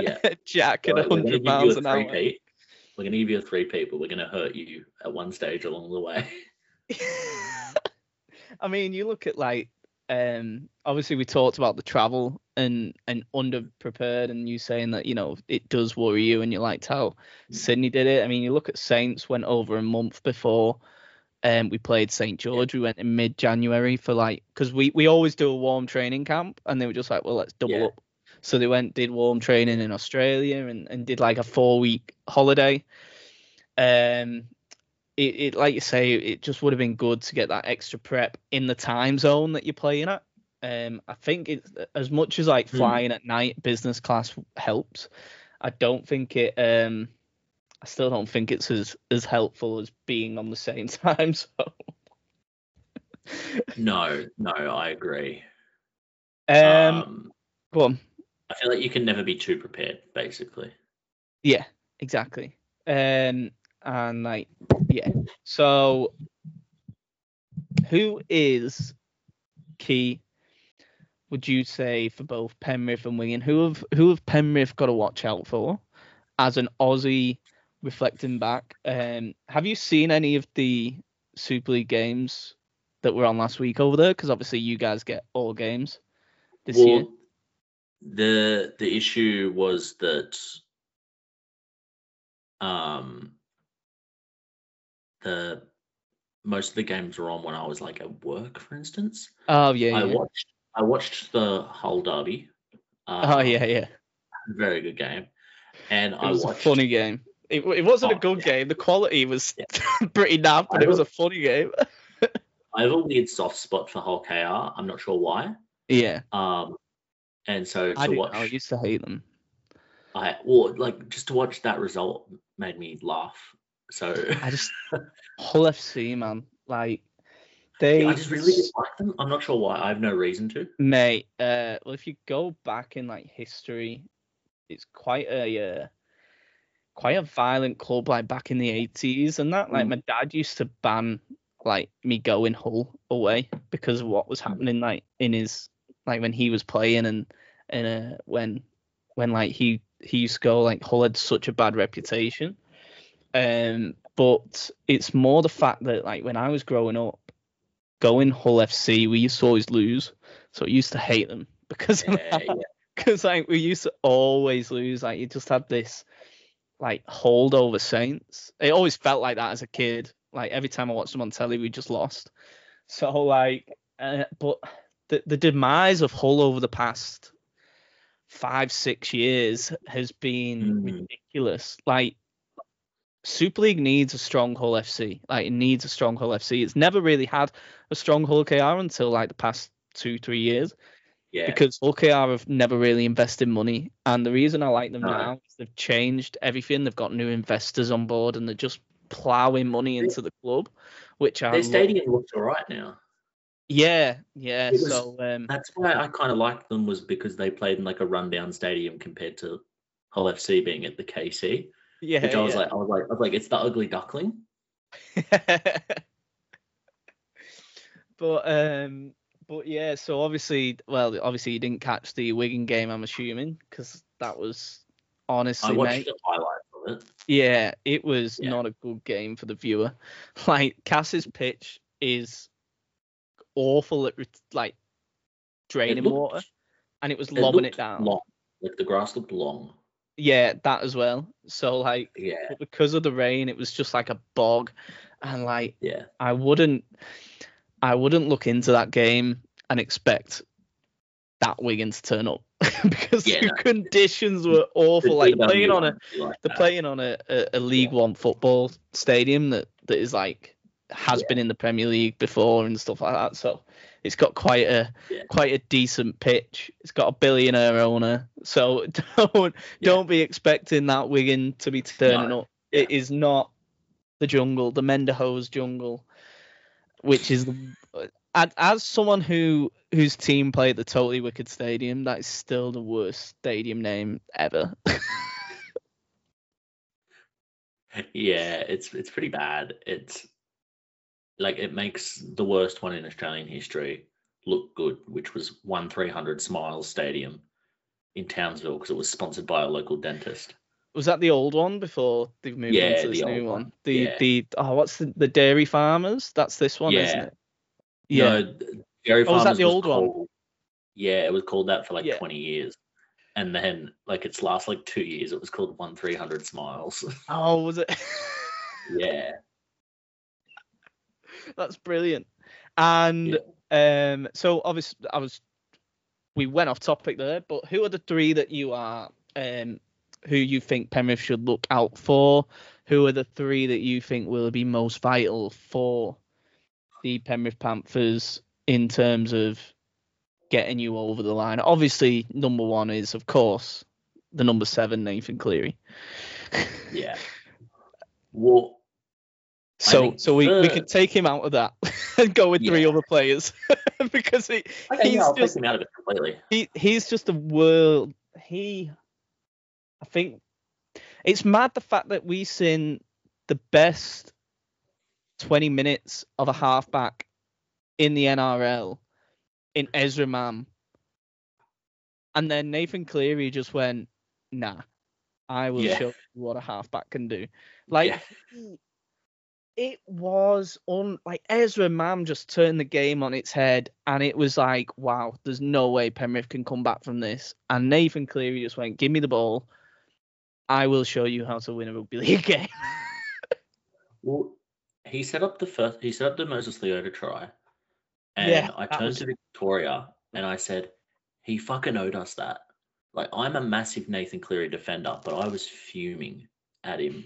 Yeah. Jack at Right, 100 miles an hour. We're gonna give you a three-peat, but we're gonna hurt you at one stage along the way. [laughs] [laughs] I mean, you look at like um obviously we talked about the travel and and underprepared and you saying that you know it does worry you and you liked how Sydney did it. I mean, you look at Saints went over a month before um we played St George. We went in mid January for like because we we always do a warm training camp and they were just like, well, let's double Yeah. up. So they went did warm training in Australia and and did like a four week holiday. Um, it, it like you say, it just would have been good to get that extra prep in the time zone that you're playing at. Um, I think it's as much as like Hmm. flying at night, business class helps. I don't think it. Um, I still don't think it's as as helpful as being on the same [laughs] time zone. No, no, I agree. Um, um go on. I feel like you can never be too prepared, basically. Yeah, exactly. Um, and like, yeah. So, who is key? Would you say for both Penrith and Wigan? Who have who have Penrith got to watch out for as an Aussie reflecting back? Um, have you seen any of the Super League games that were on last week over there? Because obviously you guys get all games this year. The the issue was that um the most of the games were on when I was like at work, for instance. Oh yeah, I yeah. watched I watched the whole derby. Oh um, yeah, yeah. very good game. And It I was watched a funny game. It, it wasn't a Oh, good yeah. game. The quality was Yeah. [laughs] pretty naff, but I it was a funny game. [laughs] I have a weird soft spot for Hull KR. I'm not sure why. Yeah, Um and so I to do. watch I used to hate them. I well like just to watch that result made me laugh. So [laughs] I just Hull FC, man. Like they, I just really dislike them. I'm not sure why. I have no reason to. mate. Uh, well, if you go back in like history, it's quite a uh, quite a violent club. Like back in the eighties and that. Like Mm. my dad used to ban like me going Hull away because of what was happening like in his like when he was playing and and uh, when when like he he used to go like Hull had such a bad reputation. Um, but it's more the fact that like when I was growing up, going Hull FC, we used to always lose, so I used to hate them [laughs] because Yeah, that. yeah. [laughs] Because like we used to always lose. Like you just had this like hold over Saints. It always felt like that as a kid. Like every time I watched them on telly, we just lost. So like, uh, but the the demise of Hull over the past five six years has been Mm. ridiculous. Like Super League needs a strong Hull FC. Like it needs a strong Hull FC. It's never really had a strong Hull KR until like the past two, three years. Yeah. Because Hull KR have never really invested money. And the reason I like them No. now is they've changed everything. They've got new investors on board and they're just ploughing money into the club, which I Their stadium looks all right now. Yeah, yeah. Was- so um That's why I kind of liked them was because they played in like a rundown stadium compared to Hull FC being at the KC, yeah, which I was yeah. like, I was like, I was like, it's the ugly duckling. [laughs] but um but yeah so obviously well obviously you didn't catch the Wigan game i'm assuming because that was honestly, I watched mate the highlights of it. yeah it was Yeah. not a good game for the viewer [laughs] like cass's pitch is awful at like draining looked- water and it was It lobbing it down long. Like the grass looked long. yeah that as well so like Yeah, because of the rain it was just like a bog and like yeah. I wouldn't I wouldn't look into that game and expect that Wigan to turn up [laughs] because Yeah, the no. conditions were awful. Like they're playing on a Like they're playing on a, a, a League One football stadium that, that is like has Yeah. been in the Premier League before and stuff like that. So it's got quite a Yeah. quite a decent pitch. It's got a billionaire owner. So [laughs] don't Yeah. don't be expecting that Wigan to be turning No. up. It is not the jungle, the Mend-A-Hose jungle, which is as, as someone who whose team play at the Totally Wicked Stadium, that is still the worst stadium name ever. [laughs] Yeah, it's it's pretty bad. It's like it makes the worst one in Australian history look good, which was one three hundred Smiles Stadium in Townsville because it was sponsored by a local dentist. Was that the old one before they've moved Yeah, into this the new old one? one. The Yeah. the oh what's the, the dairy farmers? That's this one, isn't Yeah. it? Yeah. No, Dairy Oh, was that Farmers the old one? Yeah, it was called that for like Yeah. twenty years, and then like its last like two years, it was called one three hundred Smiles. [laughs] Oh, was it? yeah, That's brilliant. And um, so obviously, I was we went off topic there, but who are the three that you are um, who you think Penrith should look out for? Who are the three that you think will be most vital for the Penrith Panthers in terms of getting you over the line? Obviously, number one is of course the number seven Nathan Cleary. yeah. [laughs] Well, So so we, we the- could take him out of that [laughs] and go with three Yeah. other players [laughs] because he, okay, he's yeah, just him out of it completely. he he's just a world he I think it's mad the fact that we've seen the best 20 minutes of a halfback in the NRL in Ezra Mam and then Nathan Cleary just went nah I will Yeah. show you what a halfback can do like Yeah. It was on like Ezra Mam just turned the game on its head and it was like wow there's no way Penrith can come back from this and Nathan Cleary just went give me the ball I will show you how to win a rugby [laughs] league game Well, he set up the first. He set up the Moses Leota try, and Yeah, I turned was- to Victoria and I said, "He fucking owed us that." Like I'm a massive Nathan Cleary defender, but I was fuming at him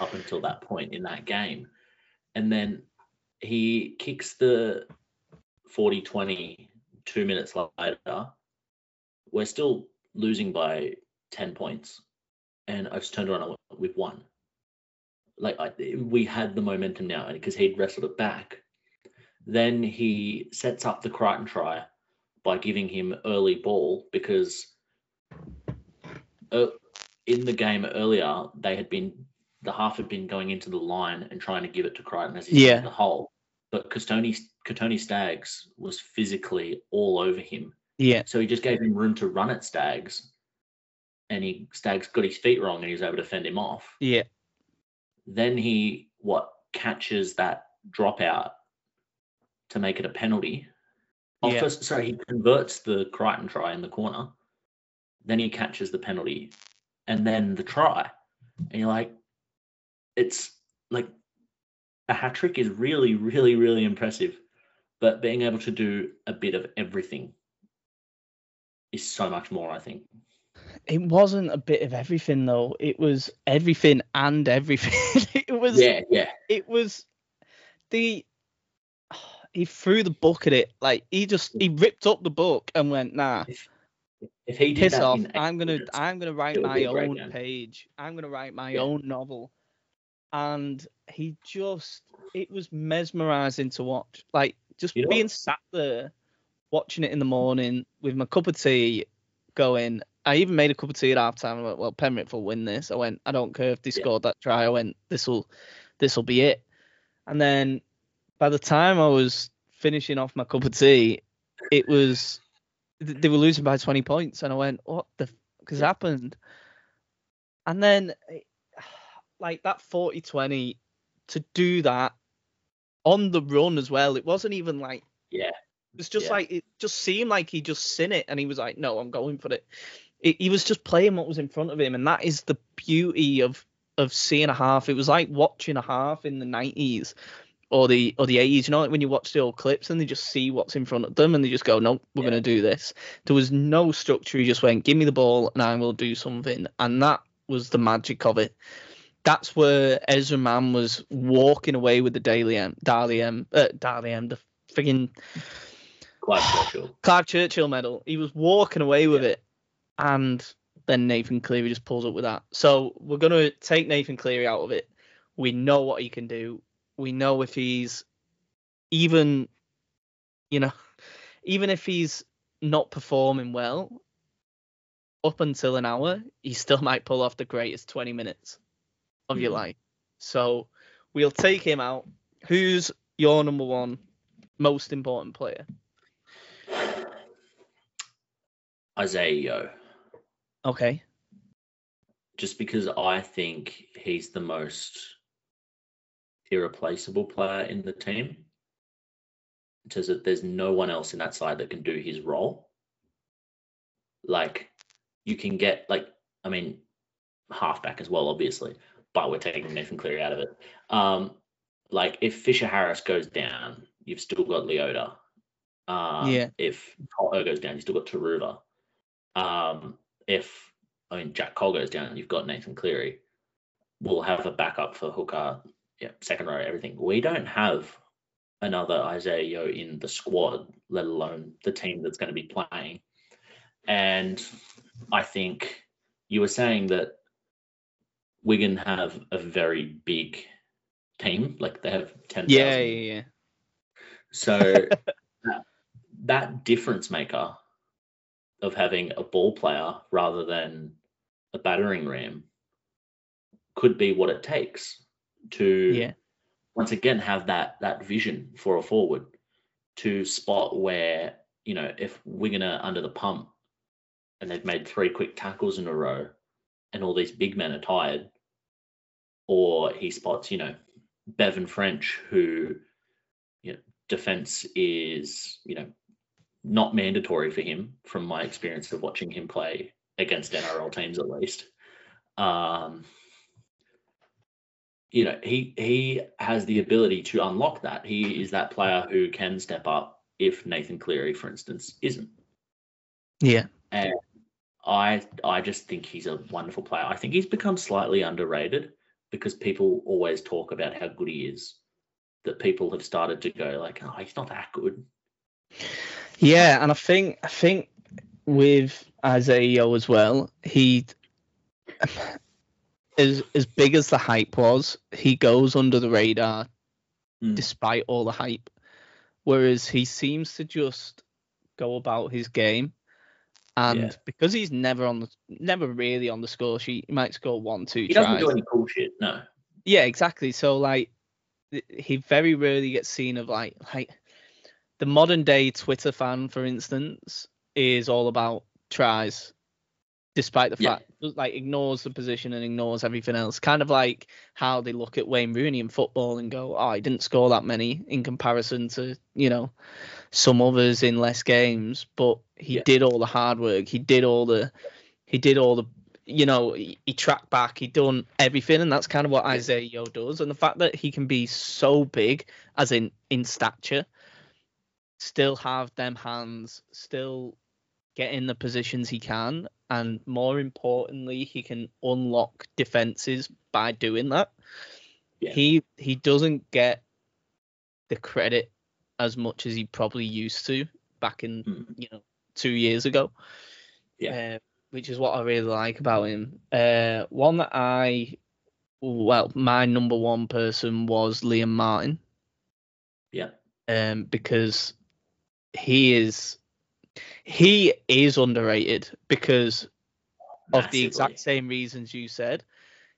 up until that point in that game, and then he kicks the 40-20 two minutes later. We're still losing by ten points, and I just turned around and went, "We've won." like I, we had the momentum now because he'd wrestled it back. Then he sets up the Crichton try by giving him early ball because uh, in the game earlier they had been the half had been going into the line and trying to give it to Crichton as he's Yeah. in the hole, but Kotoni Kotoni Staggs was physically all over him, yeah so he just gave him room to run at Staggs, and he Staggs got his feet wrong and he was able to fend him off yeah then he what catches that dropout to make it a penalty. Oh, Yeah. first, sorry, he converts the Crichton try in the corner. Then he catches the penalty, and then the try, and you're like, it's like a hat trick is really, really, really impressive, but being able to do a bit of everything is so much more. I think. it wasn't a bit of everything though. It was everything and everything. [laughs] it was Yeah, yeah. it was the he threw the book at it like he just he ripped up the book and went nah If he did piss off i'm gonna i'm gonna write my be a great own page i'm gonna write my Yeah. own novel and he just it was mesmerizing to watch. Like just know being sat there watching it in the morning with my cup of tea going. I even made a cup of tea at half time i went well penrith will win this. I went i don't care if they Yeah. scored that try. I went this will this will be it. And then by the time i was finishing off my cup of tea it was they were losing by 20 points. And i went what the fuck has happened. And then it- like that 40 20 to do that on the run as well it wasn't even like Yeah. it was just Yeah. like it just seemed like he just seen it and he was like no i'm going for it. it he was just playing what was in front of him and that is the beauty of of seeing a half it was like watching a half in the 90s or the or the 80s you know like when you watch the old clips and they just see what's in front of them and they just go no we're Yeah. going to do this there was no structure he just went give me the ball and i will do something and that was the magic of it that's where Ezra Mam was walking away with the Daily M, Dally M, uh, Dally M, the friggin' Quite special. [sighs] Clive Churchill medal. He was walking away with it, and then Nathan Cleary just pulls up with that. So we're gonna take Nathan Cleary out of it. We know what he can do. We know if he's even, you know, [laughs] even if he's not performing well up until an hour, he still [laughs] might pull off the greatest 20 minutes of your Mhm. life. So we'll take him out. Who's your number one most important player? Isaiah Yeo, Okay. just because I think he's the most irreplaceable player in the team. In terms of there's no one else in that side that can do his role. Like you can get like I mean halfback as well, obviously, but we're taking Nathan Cleary out of it. Um, like if Fisher Harris goes down, you've still got Leota. Um, Yeah. If Cole goes down, you've still got Turuva. Um, if I mean Jack Cole goes down, you've got Nathan Cleary. We'll have a backup for hooker, yeah, second row, everything. We don't have another Isaiah Yeo in the squad, let alone the team that's going to be playing. And I think you were saying that Wigan have a very big team, like they have ten. Yeah, yeah, yeah. So [laughs] that, that difference maker of having a ball player rather than a battering ram could be what it takes to Yeah. once again have that that vision for a forward to spot where you know if Wigan are under the pump and they've made three quick tackles in a row and all these big men are tired or he spots you know Bevan French who you know defense is you know not mandatory for him from my experience of watching him play against NRL teams at least um you know, he he has the ability to unlock that. He is that player who can step up if Nathan Cleary, for instance, isn't. Yeah. And I I just think he's a wonderful player. I think he's become slightly underrated because people always talk about how good he is. That people have started to go like, oh, he's not that good. Yeah, and I think I think with Isaiah as well, he as as big as the hype was, he goes under the radar Mm. despite all the hype. Whereas he seems to just go about his game. And Yeah. because he's never on the never really on the score sheet, he might score one, two He doesn't do any cool shit. No. Yeah, exactly. So like he very rarely gets seen of like like the modern day Twitter fan, for instance, is all about tries, despite the Yeah. fact like ignores the position and ignores everything else. Kind of like how they look at Wayne Rooney in football and go, "Oh, he didn't score that many in comparison to you know some others in less games, but he Yeah. did all the hard work. He did all the he did all the you know, he, he tracked back, he done everything, and that's kind of what Isaiah Yeo does. And the fact that he can be so big, as in in stature, still have them hands, still get in the positions he can, and more importantly, he can unlock defenses by doing that. Yeah. He he doesn't get the credit as much as he probably used to back in Mm. you know two years ago. Yeah. Uh, which is what I really like about him. Uh, one that I, well, my number one person was Liam Martin. Yeah. Um, because he is, he is underrated because of the exact same reasons you said.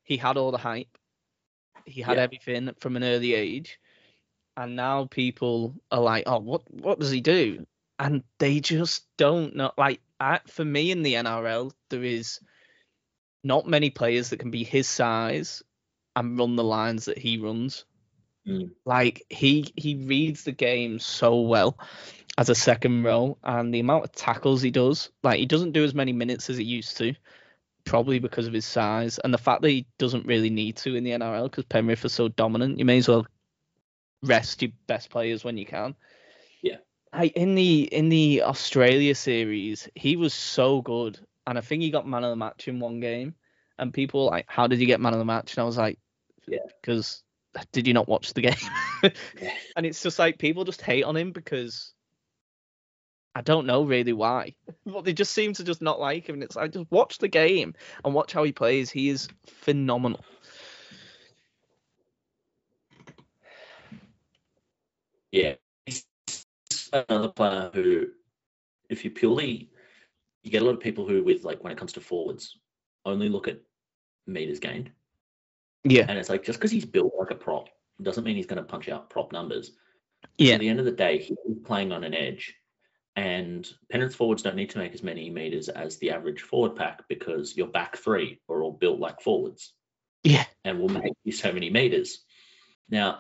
He had all the hype. He had Yeah. everything from an early age, and now people are like, "Oh, what what does he do?" And they just don't know. Like, I, for me in the NRL, there is not many players that can be his size and run the lines that he runs. Mm. Like he he reads the game so well as a second row, and the amount of tackles he does, like he doesn't do as many minutes as he used to, probably because of his size and the fact that he doesn't really need to in the NRL because Penrith are so dominant. You may as well rest your best players when you can. Yeah. I, in the in the Australia series, he was so good, and I think he got man of the match in one game. And people were like, "How did he get man of the match?" And I was like, Yeah. because did you not watch the game?" Yeah. [laughs] and it's just like people just hate on him because I don't know really why, [laughs] but they just seem to just not like him. And it's like just watch the game and watch how he plays. He is phenomenal. Yeah, he's another player who, if you purely, you get a lot of people who, with like when it comes to forwards, only look at meters gained, Yeah, and it's like just because he's built like a prop doesn't mean he's going to punch out prop numbers. yeah, At the end of the day, he's playing on an edge, and Penrith forwards don't need to make as many meters as the average forward pack because your back three are all built like forwards. yeah, and will make you so many meters. Now,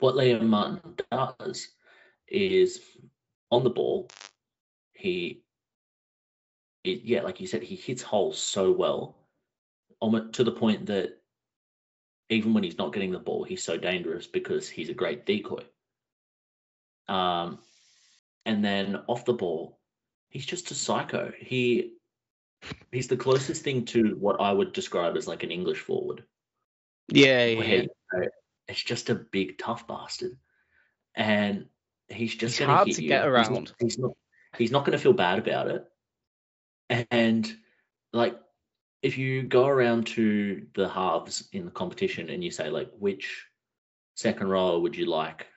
what Liam Martin does is on the ball, he, it, yeah, like you said, he hits holes so well, almost to the point that even when he's not getting the ball, he's so dangerous because he's a great decoy. Um, and then off the ball, he's just a psycho. He he's the closest thing to what I would describe as like an English forward. yeah, yeah. you know, it's just a big tough bastard, and he's just He's hard to you. get He's not- around. He's not. He's not, going to feel bad about it. And like, if you go around to the halves in the competition and you say like, which second rower would you like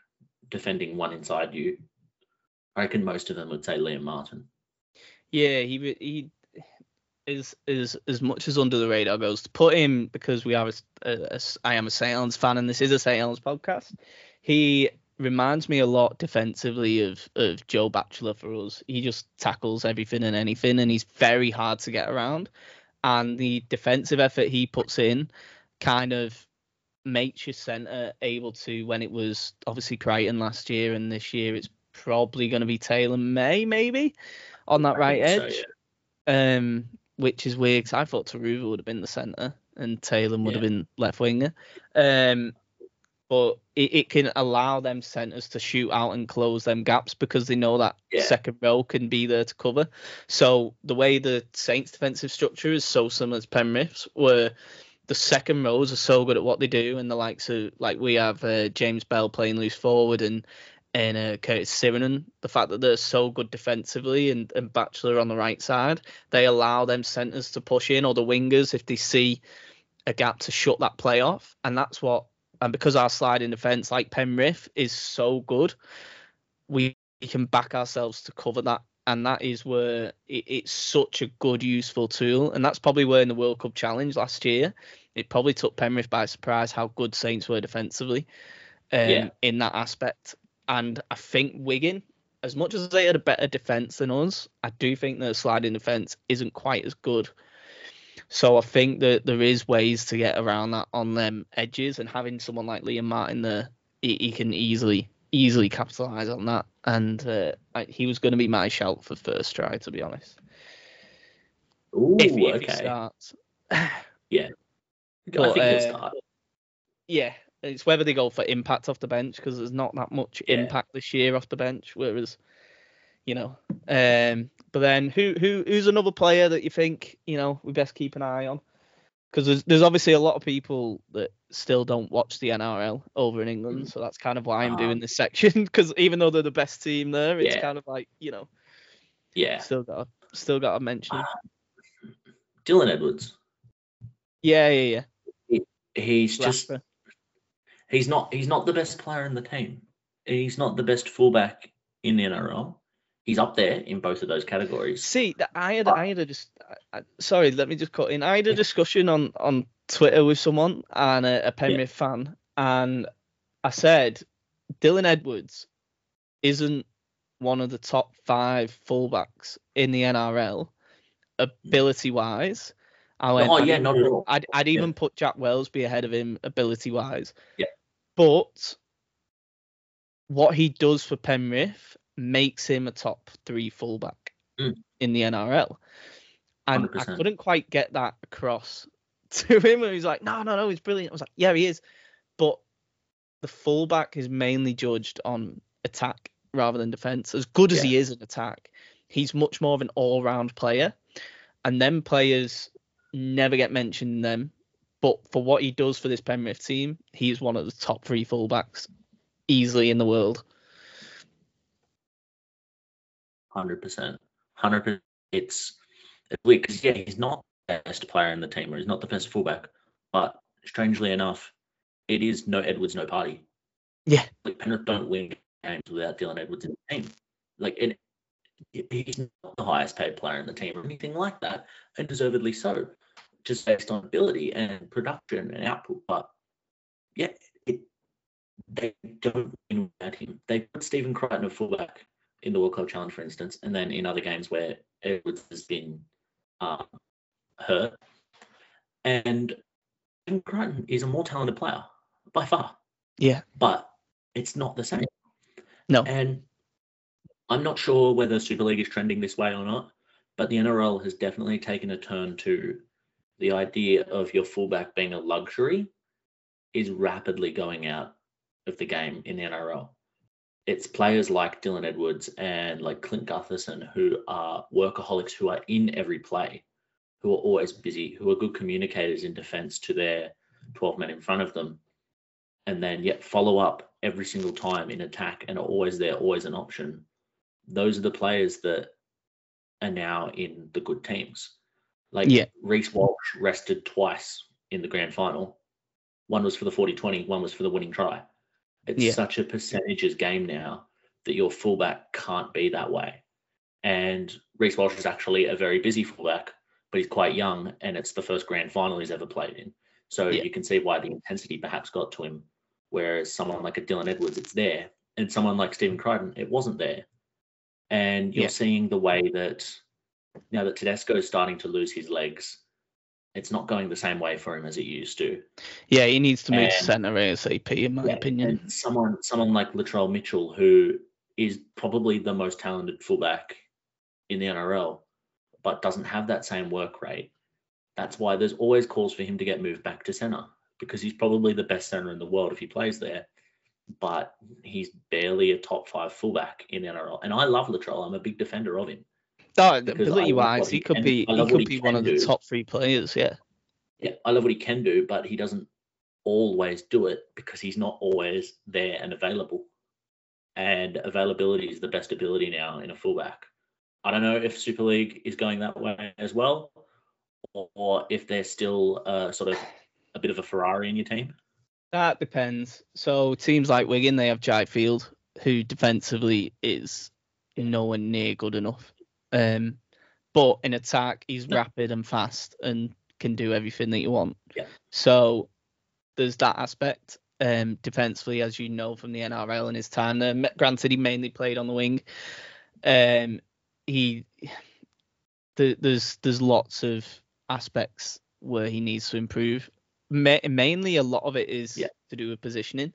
defending one inside you? I reckon most of them would say Liam Martin. Yeah, he he is is as much as under the radar goes to put him because we are a, a- a I am a St fan and this is a St podcast. He reminds me a lot defensively of of Joe Batchelor for us. He just tackles everything and anything, and he's very hard to get around. And the defensive effort he puts in kind of makes your centre able to when it was obviously Crichton last year and this year it's probably going to be Taylor May maybe on that right think so, edge um, which is weird because I thought Turuva would have been the centre and Taylor would have been left winger. Um, but it, it can allow them centres to shoot out and close them gaps because they know that Yeah. second row can be there to cover. So the way the Saints defensive structure is so similar to Penrith's, where the second rows are so good at what they do, and the likes of like we have uh, James Bell playing loose forward and and uh, Curtis Sironen, the fact that they're so good defensively and, and Batchelor on the right side, they allow them centres to push in or the wingers if they see a gap to shut that play off. And that's what, and because our sliding defence, like Penrith, is so good, we can back ourselves to cover that. And that is where it, it's such a good, useful tool. And that's probably where in the World Cup Challenge last year, it probably took Penrith by surprise how good Saints were defensively um, Yeah. in that aspect. And I think Wigan, as much as they had a better defence than us, I do think their sliding defence isn't quite as good. So I think that there is ways to get around that on them edges, and having someone like Liam Martin there, he, he can easily easily capitalise on that. And uh, I, he was going to be my shout for first try, to be honest. Ooh, if, he, if he okay. starts, [sighs] I but, think he'll uh, start. yeah, it's whether they go for impact off the bench because there's not that much Yeah. impact this year off the bench. Whereas, you know. Um, but then who who who's another player that you think you know we best keep an eye on? Because there's there's obviously a lot of people that still don't watch the NRL over in England, Mm. so that's kind of why I'm Um, doing this section. [laughs] Because even though they're the best team there, it's Yeah. kind of like you know Yeah. still got still got to mention. Dylan Edwards. Yeah, yeah, yeah. He's just. He's not he's not the best player in the team. He's not the best fullback in the NRL. He's up there in both of those categories. See, I had I had a just sorry, let me just cut in. I had a Yeah. discussion on on Twitter with someone and a, a Penrith fan, and I said Dylan Edwards isn't one of the top five fullbacks in the NRL, hmm. ability wise. I oh, went, oh I'd yeah, even- not at all. I'd I'd Yeah. even put Jack Welsby ahead of him ability wise. Yeah. But what he does for Penrith makes him a top three fullback Mm. in the NRL. And I 100%. couldn't quite get that across [laughs] to him. And he's like, no, no, no, he's brilliant. I was like, yeah, he is. But the fullback is mainly judged on attack rather than defense. As good as he is in attack, he's much more of an all round player. And them players never get mentioned in them. But for what he does for this Penrith team, he's one of the top three fullbacks easily in the world. Hundred percent, hundred percent. It's it's weird because yeah, he's not the best player in the team, or he's not the best fullback. But strangely enough, it is no Edwards, no party. Yeah. like Penrith don't win games without Dylan Edwards in the team. Like, and he's not the highest paid player in the team or anything like that, and deservedly so, just based on ability and production and output. But yeah, it, they don't win without him. They put Stephen Crichton at fullback in the World Club Challenge, for instance, and then in other games where Edwards has been um, hurt. And Stephen Crichton is a more talented player by far, Yeah. but it's not the same. No. And I'm not sure whether Super League is trending this way or not, but the NRL has definitely taken a turn to the idea of your fullback being a luxury is rapidly going out of the game in the NRL. It's players like Dylan Edwards and like Clint Gutherson who are workaholics who are in every play, who are always busy, who are good communicators in defense to their 12 men in front of them, and then yet follow up every single time in attack and are always there, always an option. Those are the players that are now in the good teams. Like Yeah. Reece Walsh rested twice in the grand final. One was for the 40 20, one was for the winning try. It's Yeah. such a percentages game now that your fullback can't be that way. And Reece Walsh is actually a very busy fullback, but he's quite young and it's the first grand final he's ever played in. So Yeah. you can see why the intensity perhaps got to him. Whereas someone like a Dylan Edwards, it's there. And someone like Stephen Crichton, it wasn't there. And you're Yeah. seeing the way that now that Tedesco is starting to lose his legs, it's not going the same way for him as it used to. Yeah, he needs to move to And- centre ASAP, in my Yeah, opinion. someone someone like Latrell Mitchell, who is probably the most talented fullback in the NRL, but doesn't have that same work rate. That's why there's always calls for him to get moved back to centre because he's probably the best centre in the world if he plays there. But he's barely a top five fullback in the NRL. And I love Latrell. I'm a big defender of him. I ability wise, he he could be he could be one of the do. top three players. Yeah. Yeah, I love what he can do, but he doesn't always do it because he's not always there and available. And availability is the best ability now in a fullback. I don't know if Super League is going that way as well, or, if there's still uh, sort of a bit of a Ferrari in your team. That depends. So teams like Wigan, they have Jai Field, who defensively is nowhere near good enough. Um, but in attack, he's rapid and fast and can do everything that you want. Yeah. So there's that aspect. Um, defensively, as you know from the NRL in his time there, granted he mainly played on the wing. Um, he the, there's there's lots of aspects where he needs to improve. Ma- mainly, a lot of it is Yeah. to do with positioning.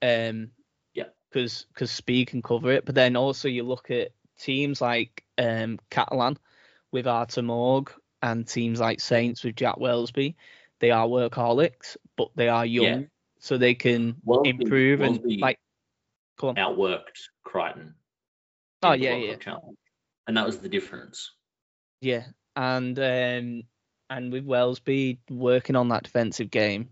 Um, Yeah. because because speed can cover it, but then also you look at teams like um Catalan with Arthur Mourgue and teams like Saints with Jack Welsby. They are workaholics, but they are young, Yeah. so they can Welsby- improve and Welsby- like. Come on. Outworked Crichton. Oh, yeah, yeah. Challenge. And that was the difference. Yeah, and um, and with Welsby working on that defensive game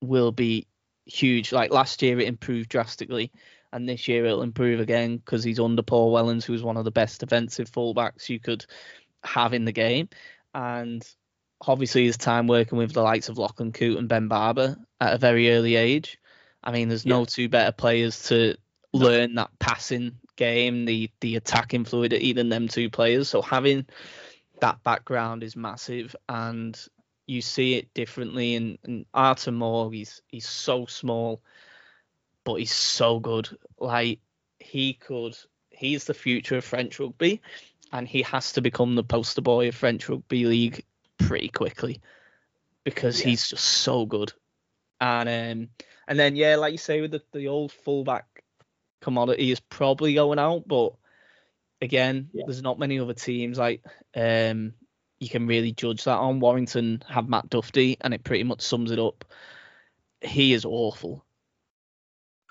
will be huge. Like last year, it improved drastically, and this year it'll improve again because he's under Paul Wellens, who's one of the best defensive fullbacks you could have in the game, and obviously his time working with the likes of Lachlan Coote and Ben Barba at a very early age. I mean, there's no two better players to learn that passing game, the the attacking fluidity than them two players. So having that background is massive, and you see it differently. And, and Arthur Mourgue, he's he's so small, but he's so good. Like he could, he's the future of French rugby, and he has to become the poster boy of French rugby league pretty quickly because Yeah. he's just so good. And um, and then yeah, like you say with the, the old fullback commodity is probably going out, but again, Yeah. there's not many other teams like um you can really judge that on. Warrington have Matt Duffy, and it pretty much sums it up. He is awful.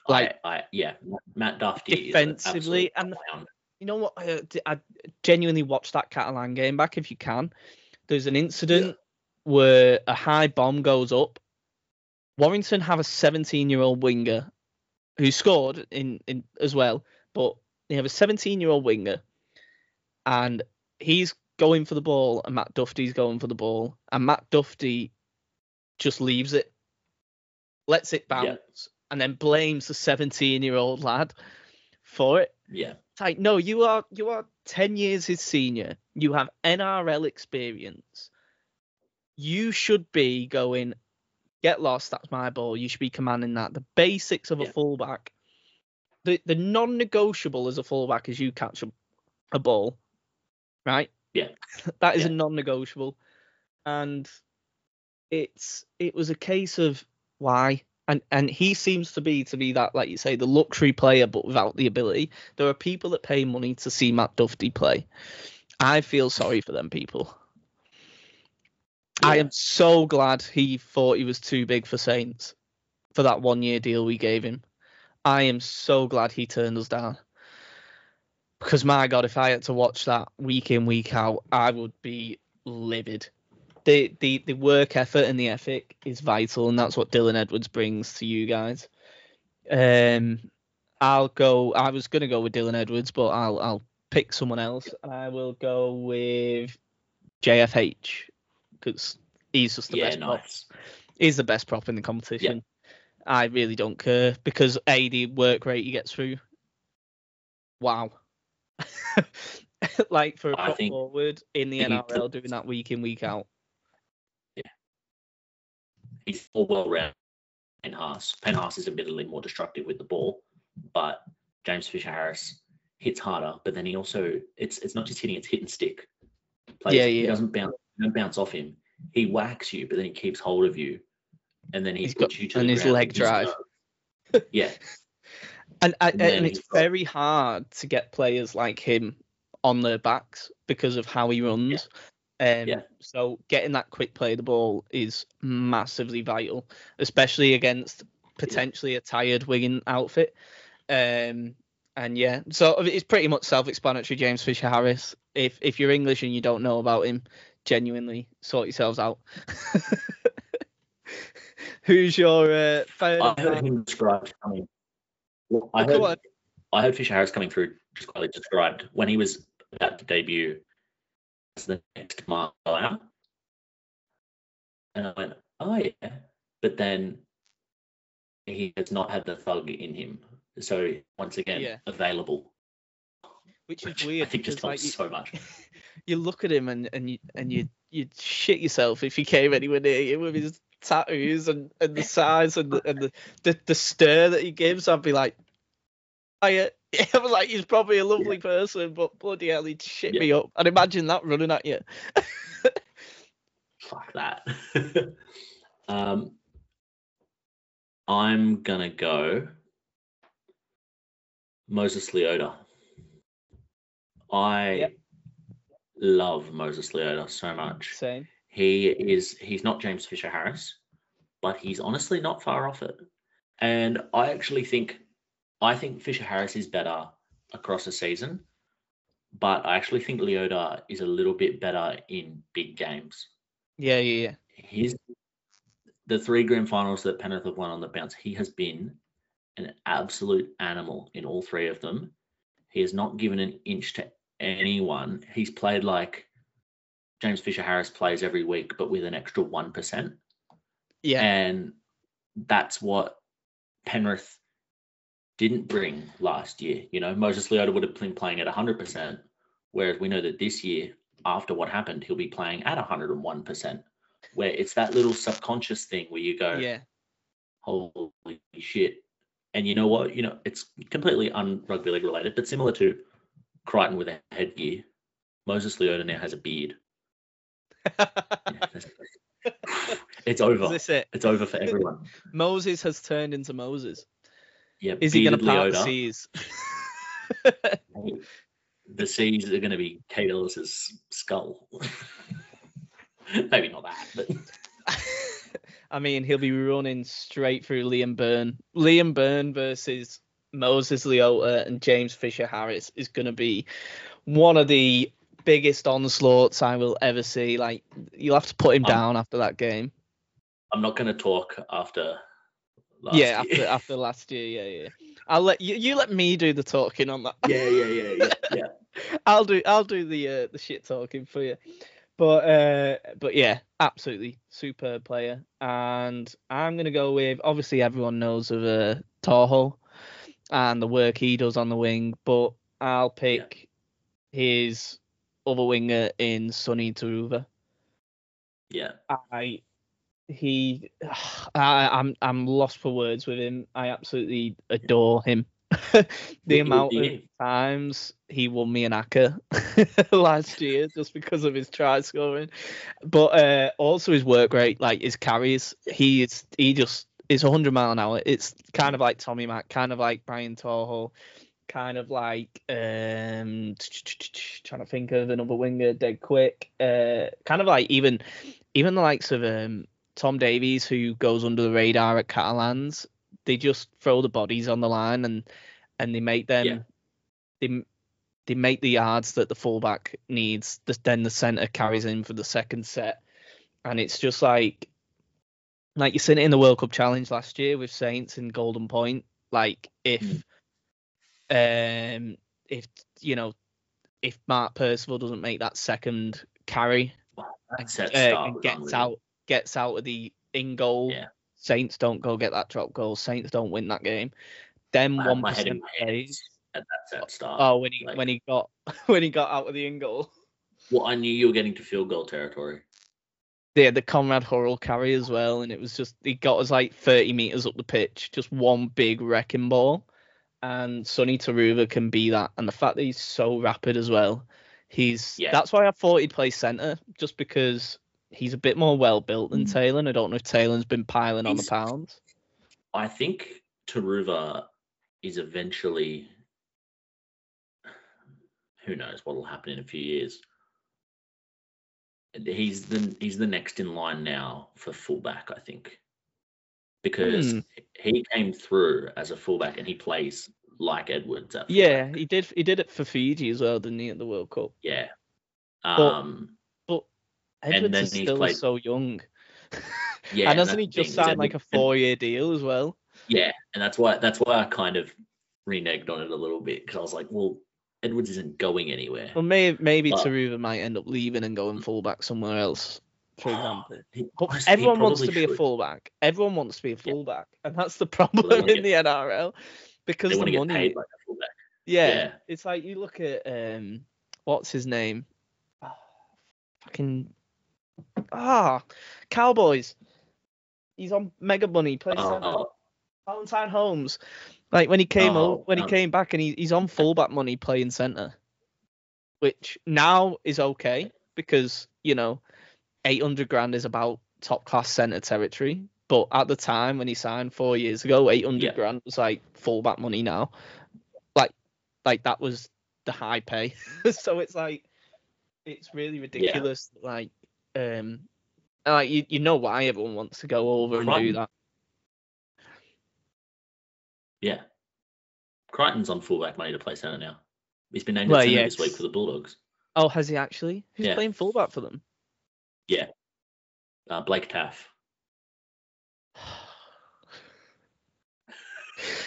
Like- I, I yeah, Matt Duffy is Defensively, an and- clown. You know what? I, I genuinely watched that Catalan game back if you can. There's an incident where a high bomb goes up. Warrington have a 17 year old winger who scored in, in as well, but they have a 17 year old winger and he's going for the ball and Matt Duffy's going for the ball and Matt Duffy just leaves it, lets it bounce, Yeah. And then blames the 17 year old lad for it. yeah, It's like, no, you are you are ten years his senior. You have NRL experience. You should be going, get lost. That's my ball. You should be commanding that. The basics of a Yeah. fullback, the the non-negotiable as a fullback is you catch a, a ball, right? Yeah. [laughs] that is a non-negotiable, and it's it was a case of why. And, and he seems to be to be that like you say the luxury player but without the ability there are people that pay money to see Matt Duffy play. I feel sorry for them people. I am so glad he thought he was too big for Saints for that one year deal we gave him. I am so glad he turned us down. Because my God, if I had to watch that week in, week out, I would be livid. The the the work effort and the ethic is vital, and that's what Dylan Edwards brings to you guys. Um, I'll go. I was gonna go with Dylan Edwards, but I'll I'll pick someone else. I will go with JFH because he's just the yeah, best prop. nice. He's the best prop in the competition. I really don't care because a the work rate he gets through. Wow. [laughs] like for a prop think- forward in the NRL doing that week in week out. He's all well rounded. Payne Haas. Penhas is admittedly more destructive with the ball, but James Fisher Harris hits harder. But then he also it's it's not just hitting; it's hit and stick. Plays, Yeah, He yeah. doesn't bounce. Don't bounce off him. He whacks you, but then he keeps hold of you, and then he He's puts got- you to and his leg drive. [laughs] yeah, And [laughs] I, And and it's very hard to get players like him on their backs because of how he runs. Um, Yeah. So getting that quick play of the ball is massively vital, especially against potentially a tired Wigan outfit. Um, and yeah, so it's pretty much self-explanatory. James Fisher Harris. If if you're English and you don't know about him, genuinely sort yourselves out. [laughs] Who's your uh? I heard him described coming. I heard, I heard Fisher Harris coming through just quietly described when he was about to debut as the next Mark out. And I went, oh yeah. But then he has not had the thug in him. So once again, Yeah. available. which is weird I think just like you, so much. [laughs] you look at him and and you and you you'd shit yourself if he came anywhere near you with his tattoos and, and the size and the, and the, the the stare that he gives. I'd be like, oh, I [laughs] I was like, he's probably a lovely person, but bloody hell, he'd shit Yeah. me up. I'd imagine that running at you. [laughs] Fuck that. [laughs] um, I'm gonna go Moses Leota. I Yep. love Moses Leota so much. Same. He is he's not James Fisher Harris, but he's honestly not far off it. And I actually think I think Fisher Harris is better across the season but I actually think Leota is a little bit better in big games. Yeah, yeah, yeah. His the three grand finals that Penrith have won on the bounce, he has been an absolute animal in all three of them. He has not given an inch to anyone. He's played like James Fisher Harris plays every week, but with an extra one percent. Yeah. And that's what Penrith didn't bring last year. You know, Moses Leota would have been playing at 100%, whereas we know that this year, after what happened, he'll be playing at 101%, where it's that little subconscious thing where you go, yeah. holy shit. And you know what? You know, it's completely un rugby league related, but similar to Crichton with a headgear, Moses Leota now has a beard. Yeah, that's- [laughs] it's Is over. this it? It's over for everyone. Moses has turned into Moses. Yeah, Is he going to part the seas? the seas are going to be Kaide Ellis's skull. [laughs] Maybe not that, but [laughs] I mean, he'll be running straight through Liam Byrne. Liam Byrne versus Moses Leota and James Fisher Harris is going to be one of the biggest onslaughts I will ever see. Like, you'll have to put him Um, down after that game. I'm not going to talk after. Yeah, year. after after last year, yeah, yeah. I'll let you you let me do the talking on that. yeah, yeah, yeah, yeah, yeah. [laughs] I'll do I'll do the uh, the shit talking for you. But uh but yeah, absolutely superb player. And I'm gonna go with obviously everyone knows of uh To'o and the work he does on the wing, but I'll pick his other winger in Sonny Turuva. yeah. I he [sighs] I, I'm I'm lost for words with him. I absolutely adore him. [laughs] the amount of times he won me an acca [laughs] last year just because of his try scoring, but uh, also his work rate, like his carries. He is he just is 100 mile an hour. It's kind of like Tommy Mack, kind of like Brian To'o, kind of like um [tsk] trying to think of another winger dead quick. Uh, kind of like even even the likes of um Tom Davies who goes under the radar at Catalans. They just throw the bodies on the line and and they make them Yeah. they they make the yards that the fullback needs. Then the centre carries in for the second set, and it's just like like you seen it in the World Club Challenge last year with Saints and Golden Point. Like if um if you know if Mark Percival doesn't make that second carry That set uh, and gets out gets out of the in goal. Yeah. Saints don't go get that drop goal. Saints don't win that game. Then one my head in percent plays. at that start. Oh, when he like- when he got [laughs] when he got out of the in goal. Well, I knew you were getting to field goal territory. Yeah, the Konrad Hurrell carry as well, and it was just he got us like 30 meters up the pitch, just one big wrecking ball. And Sonny Turuva can be that, and the fact that he's so rapid as well, he's Yeah. that's why I thought he'd play centre, just because he's a bit more well built than Mm. Taylor. I don't know if Taylor's been piling on the pounds. I think Turuva is eventually. Who knows what will happen in a few years? He's the he's the next in line now for fullback, I think, because Hmm. he came through as a fullback and he plays like Edwards. At Yeah, he did. He did it for Fiji as well, didn't he, at the World Cup? yeah. Um, And Edwards then is still played- so young. [laughs] yeah, and hasn't he just signed like a four-year deal as well? Yeah, and that's why that's why I kind of reneged on it a little bit because I was like, well, Edwards isn't going anywhere. Well, maybe maybe But- Turuva might end up leaving and going fullback somewhere else, for example. He- But everyone wants to be a fullback. Everyone wants to be a Yeah. fullback, and that's the [laughs] problem wanna in the NRL because the get money. like a fullback. yeah, yeah. it's like you look at um, what's his name? Ah, fucking ah, Cowboys. He's on mega money. Plays centre. Oh, Valentine Holmes. Like when he came Oh, out, when he came back and he, he's on fullback money playing centre, which now is okay because you know, eight hundred grand is about top class centre territory. But at the time when he signed four years ago, eight hundred Yeah. grand was like fullback money now. Like, like that was the high pay. [laughs] so it's like, it's really ridiculous. Like, um, and, like you, you know why everyone wants to go over and do that. yeah. Crichton's on fullback money to play centre now. He's been named Well, at centre yeah, this week for the Bulldogs. Oh, has he actually? Who's Yeah. playing fullback for them? Yeah, uh, Blake Taaffe. [sighs]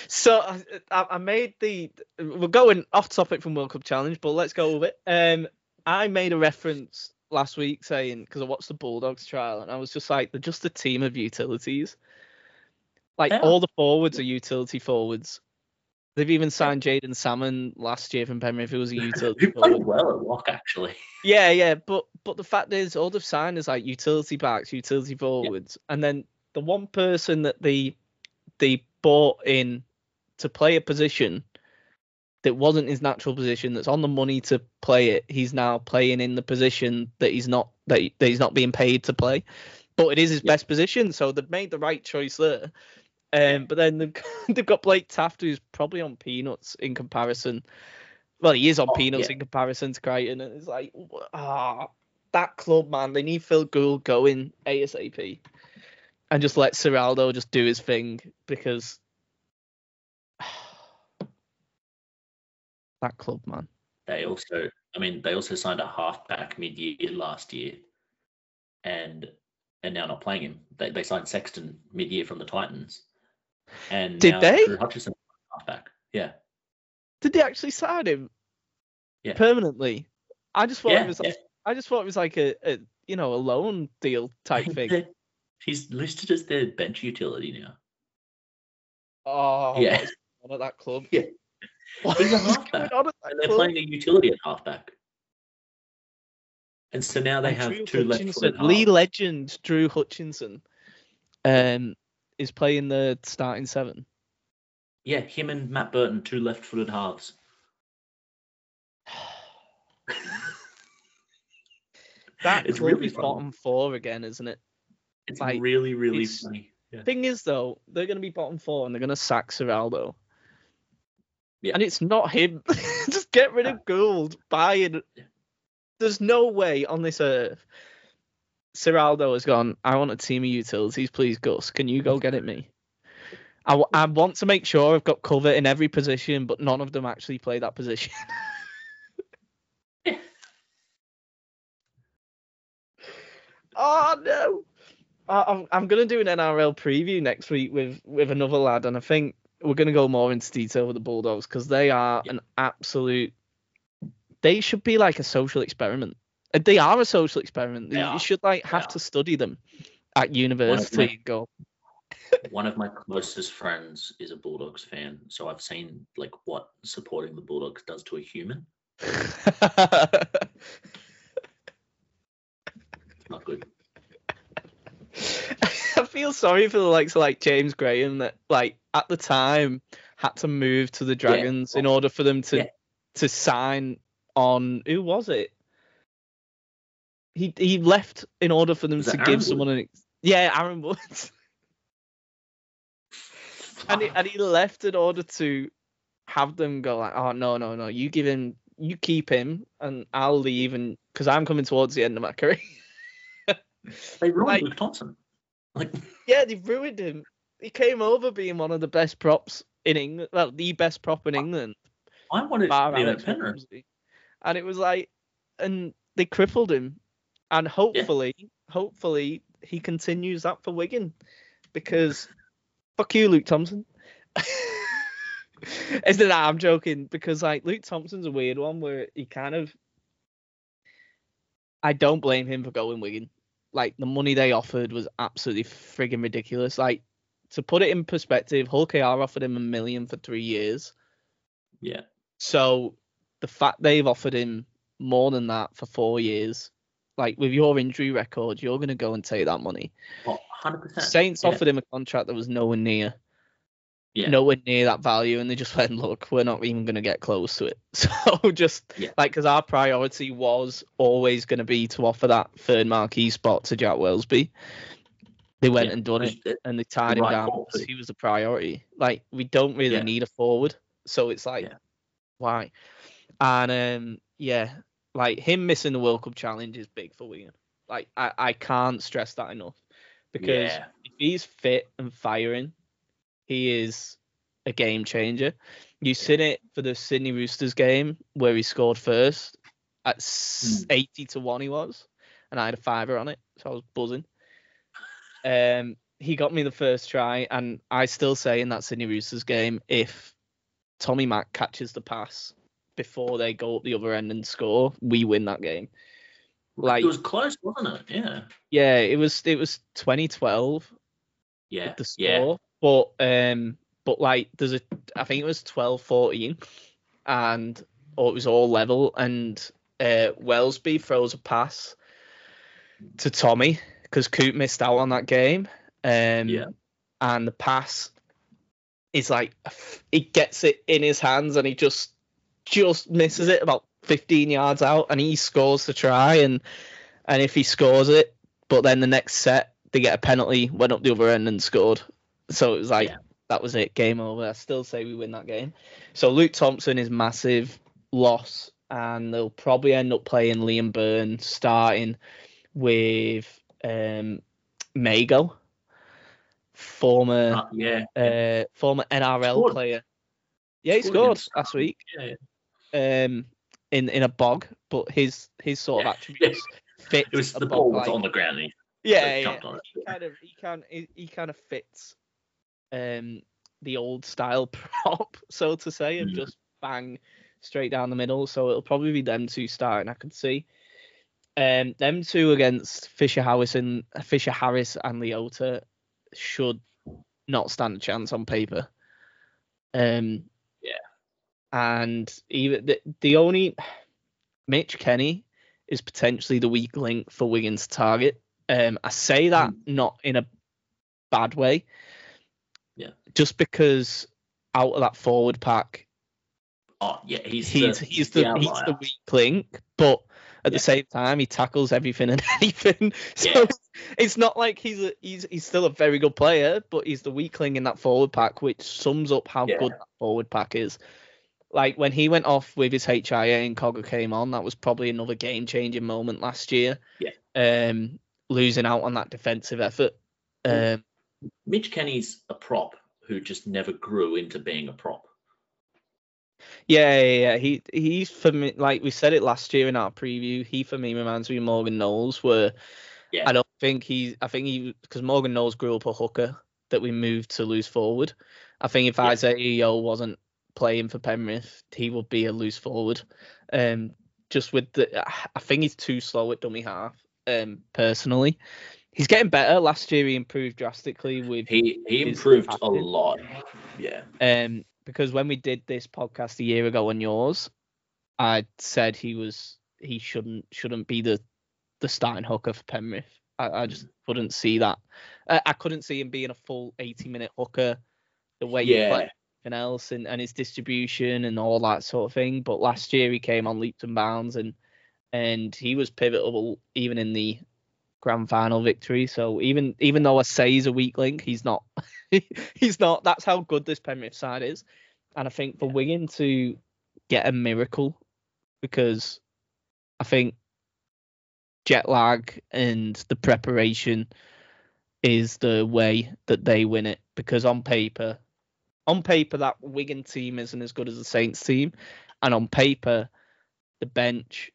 So I, I I made the. We're going off topic from World Club Challenge, but let's go with it. Um, I made a reference last week saying because I watched the Bulldogs trial and I was just like, they're just a team of utilities. Like Yeah. all the forwards are utility forwards. They've even signed Jaeman Salmon last year from Penrith, who was a [laughs] utility Who played forward. well at lock actually. Yeah, yeah, but but the fact is, all they've signed is like utility backs, utility forwards, and then the one person that they they bought in to play a position that wasn't his natural position, that's on the money to play it, he's now playing in the position that he's not that, he- that he's not being paid to play, but it is his Yeah. best position, so they've made the right choice there. Um, but then they've got, [laughs] they've got Blake Taaffe, who's probably on peanuts in comparison. Well, he is on Oh, peanuts yeah. in comparison to Crichton, and it's like, ah, that club, man, they need Phil Gould going ASAP, and just let Ciraldo just do his thing because that club, man. They also, I mean, they also signed a halfback mid-year last year, and and now not playing him. They they signed Sexton mid-year from the Titans, and Did now they? Drew Hutchison halfback. Yeah, Did they actually sign him Yeah. permanently? I just thought yeah, it was. yeah. I just thought it was like a, a you know a loan deal type [laughs] thing. He's listed as their bench utility now. Oh, Yeah. going at that club? [laughs] Yeah. What He's a halfback, on at that And they're club? playing a utility at halfback. And so now they And have Drew two left Hutchison, footed Lee halves. legend Drew Hutchison, um, is playing the starting seven. Yeah, him and Matt Burton, two left footed halves. [sighs] That It's club really is funny. bottom four again, isn't it? It's like, really, really it's- funny. Yeah. Thing is, though, they're going to be bottom four and they're going to sack Ciraldo. Yeah. And it's not him. [laughs] Just get rid of Gould. Buy it. There's no way on this earth. Ciraldo has gone. I want a team of utilities, please, Gus. Can you go get it me? I, w- I want to make sure I've got cover in every position, but none of them actually play that position. [laughs] Oh no! I, I'm I'm gonna do an NRL preview next week with with another lad, and I think we're gonna go more into detail with the Bulldogs because they are Yeah. an absolute. They should be like a social experiment. Uh, They are a social experiment. They you are. should like have to study them at university. my- go. One of my closest friends is a Bulldogs fan, so I've seen like what supporting the Bulldogs does to a human. It's [laughs] not good. [laughs] I feel sorry for the likes of like James Graham that like at the time had to move to the Dragons in order for them to Yeah. to sign on who was it? He he left in order for them to it give Aaron someone an ex- yeah Aaron Woods [laughs] and he, and he left in order to have them go like oh no no no you give him you keep him and I'll leave and because I'm coming towards the end of my [laughs] career They ruined Like- Luke Thompson. Like [laughs] Yeah, they ruined him. He came over being one of the best props in England. Well, the best prop in England, I wanted to be Alex at Penrith. And it was like, and they crippled him. And hopefully, hopefully he continues that for Wigan, because [laughs] fuck you, Luke Thompson. [laughs] Isn't that? I'm joking because like Luke Thompson's a weird one where he kind of. I don't blame him for going Wigan. Like the money they offered was absolutely friggin' ridiculous. Like to put it in perspective, Hull KR offered him a million for three years. Yeah. So the fact they've offered him more than that for four years, like with your injury record, you're gonna go and take that money. Oh, 100%. Saints yeah. offered him a contract that was nowhere near Yeah. nowhere near that value, and they just went, look, we're not even going to get close to it. [laughs] So just Yeah. like, because our priority was always going to be to offer that third marquee spot to Jack Welsby. They went Yeah, and done it, uh, and they tied him right down because he was the priority. Like, we don't really need a forward, so it's like, why? And um, yeah, like him missing the World Club challenge is big for Wigan. Like, I, I can't stress that enough because if he's fit and firing, he is a game changer. You seen it for the Sydney Roosters game where he scored first at Mm. 80 to 1 he was and I had a fiver on it so I was buzzing. Um he got me the first try and I still say in that Sydney Roosters game if Tommy Mack catches the pass before they go up the other end and score, we win that game. Like it was close, wasn't it? Yeah. yeah, it was it was 2012 Yeah. the yeah. But um, but like there's a, I think it was 12-14, and or it was all level, and uh, Welsby throws a pass to Tommy because Coop missed out on that game. Um, Yeah. and the pass is like he gets it in his hands and he just just misses it about 15 yards out and he scores the try and and if he scores it but then the next set they get a penalty went up the other end and scored so it was like Yeah. that was it game over i still say we win that game so luke thompson is massive loss and they'll probably end up playing liam byrne starting with um mago former Uh, yeah. uh, former NRL Scored. player. Yeah, he Scored scored last week Yeah. um, in in a bog, but his his sort of Yeah. attributes [laughs] fit. It was the ball was like- on the ground. He Yeah, yeah. on. He kind of he can he, he kind of fits um the old style [laughs] prop, so to say, and Mm. just bang straight down the middle. So it'll probably be them two starting. I can see. Um, them two against Fisher Harris and Fisher Harris and Leota should not stand a chance on paper. Um, Yeah. and even the, the only Mitch Kenny is potentially the weak link for Wiggins' target. Um, I say that not in a bad way. Yeah. Just because out of that forward pack, Oh yeah, he's he's the, he's the, he's the weak link, but at Yeah. the same time he tackles everything and [laughs] anything. So Yeah. it's not like he's a, he's he's still a very good player, but he's the weakling in that forward pack, which sums up how Yeah. good that forward pack is. Like when he went off with his HIA and Cogger came on, that was probably another game changing moment last year. Yeah. Um, losing out on that defensive effort. Mm. Um, Mitch Kenny's a prop who just never grew into being a prop. Yeah, yeah, yeah. He he's for me like we said it last year in our preview. He for me reminds me of Morgan Knowles, where Yeah. I don't think he's. I think he because Morgan Knowles grew up a hooker that we moved to loose forward. I think if Yeah. Isaiah Yeo wasn't playing for Penrith, he would be a loose forward. Um, just with the, I think he's too slow at dummy half. Um, personally, he's getting better. Last year he improved drastically with He he improved a lot. Yeah. um, because when we did this podcast a year ago on yours, I said he was he shouldn't shouldn't be the the starting hooker for Penrith. I, I just couldn't see that. I, I couldn't see him being a full eighty minute hooker the way he Yeah. played everything else and, and his distribution and all that sort of thing. But last year he came on leaps and bounds and and he was pivotal even in the grand final victory. So even even though I say he's a weak link, he's not. [laughs] he's not. That's how good this Penrith side is. And I think for Wigan to get a miracle, because I think jet lag and the preparation is the way that they win it. Because on paper, on paper that Wigan team isn't as good as the Saints team, and on paper, the bench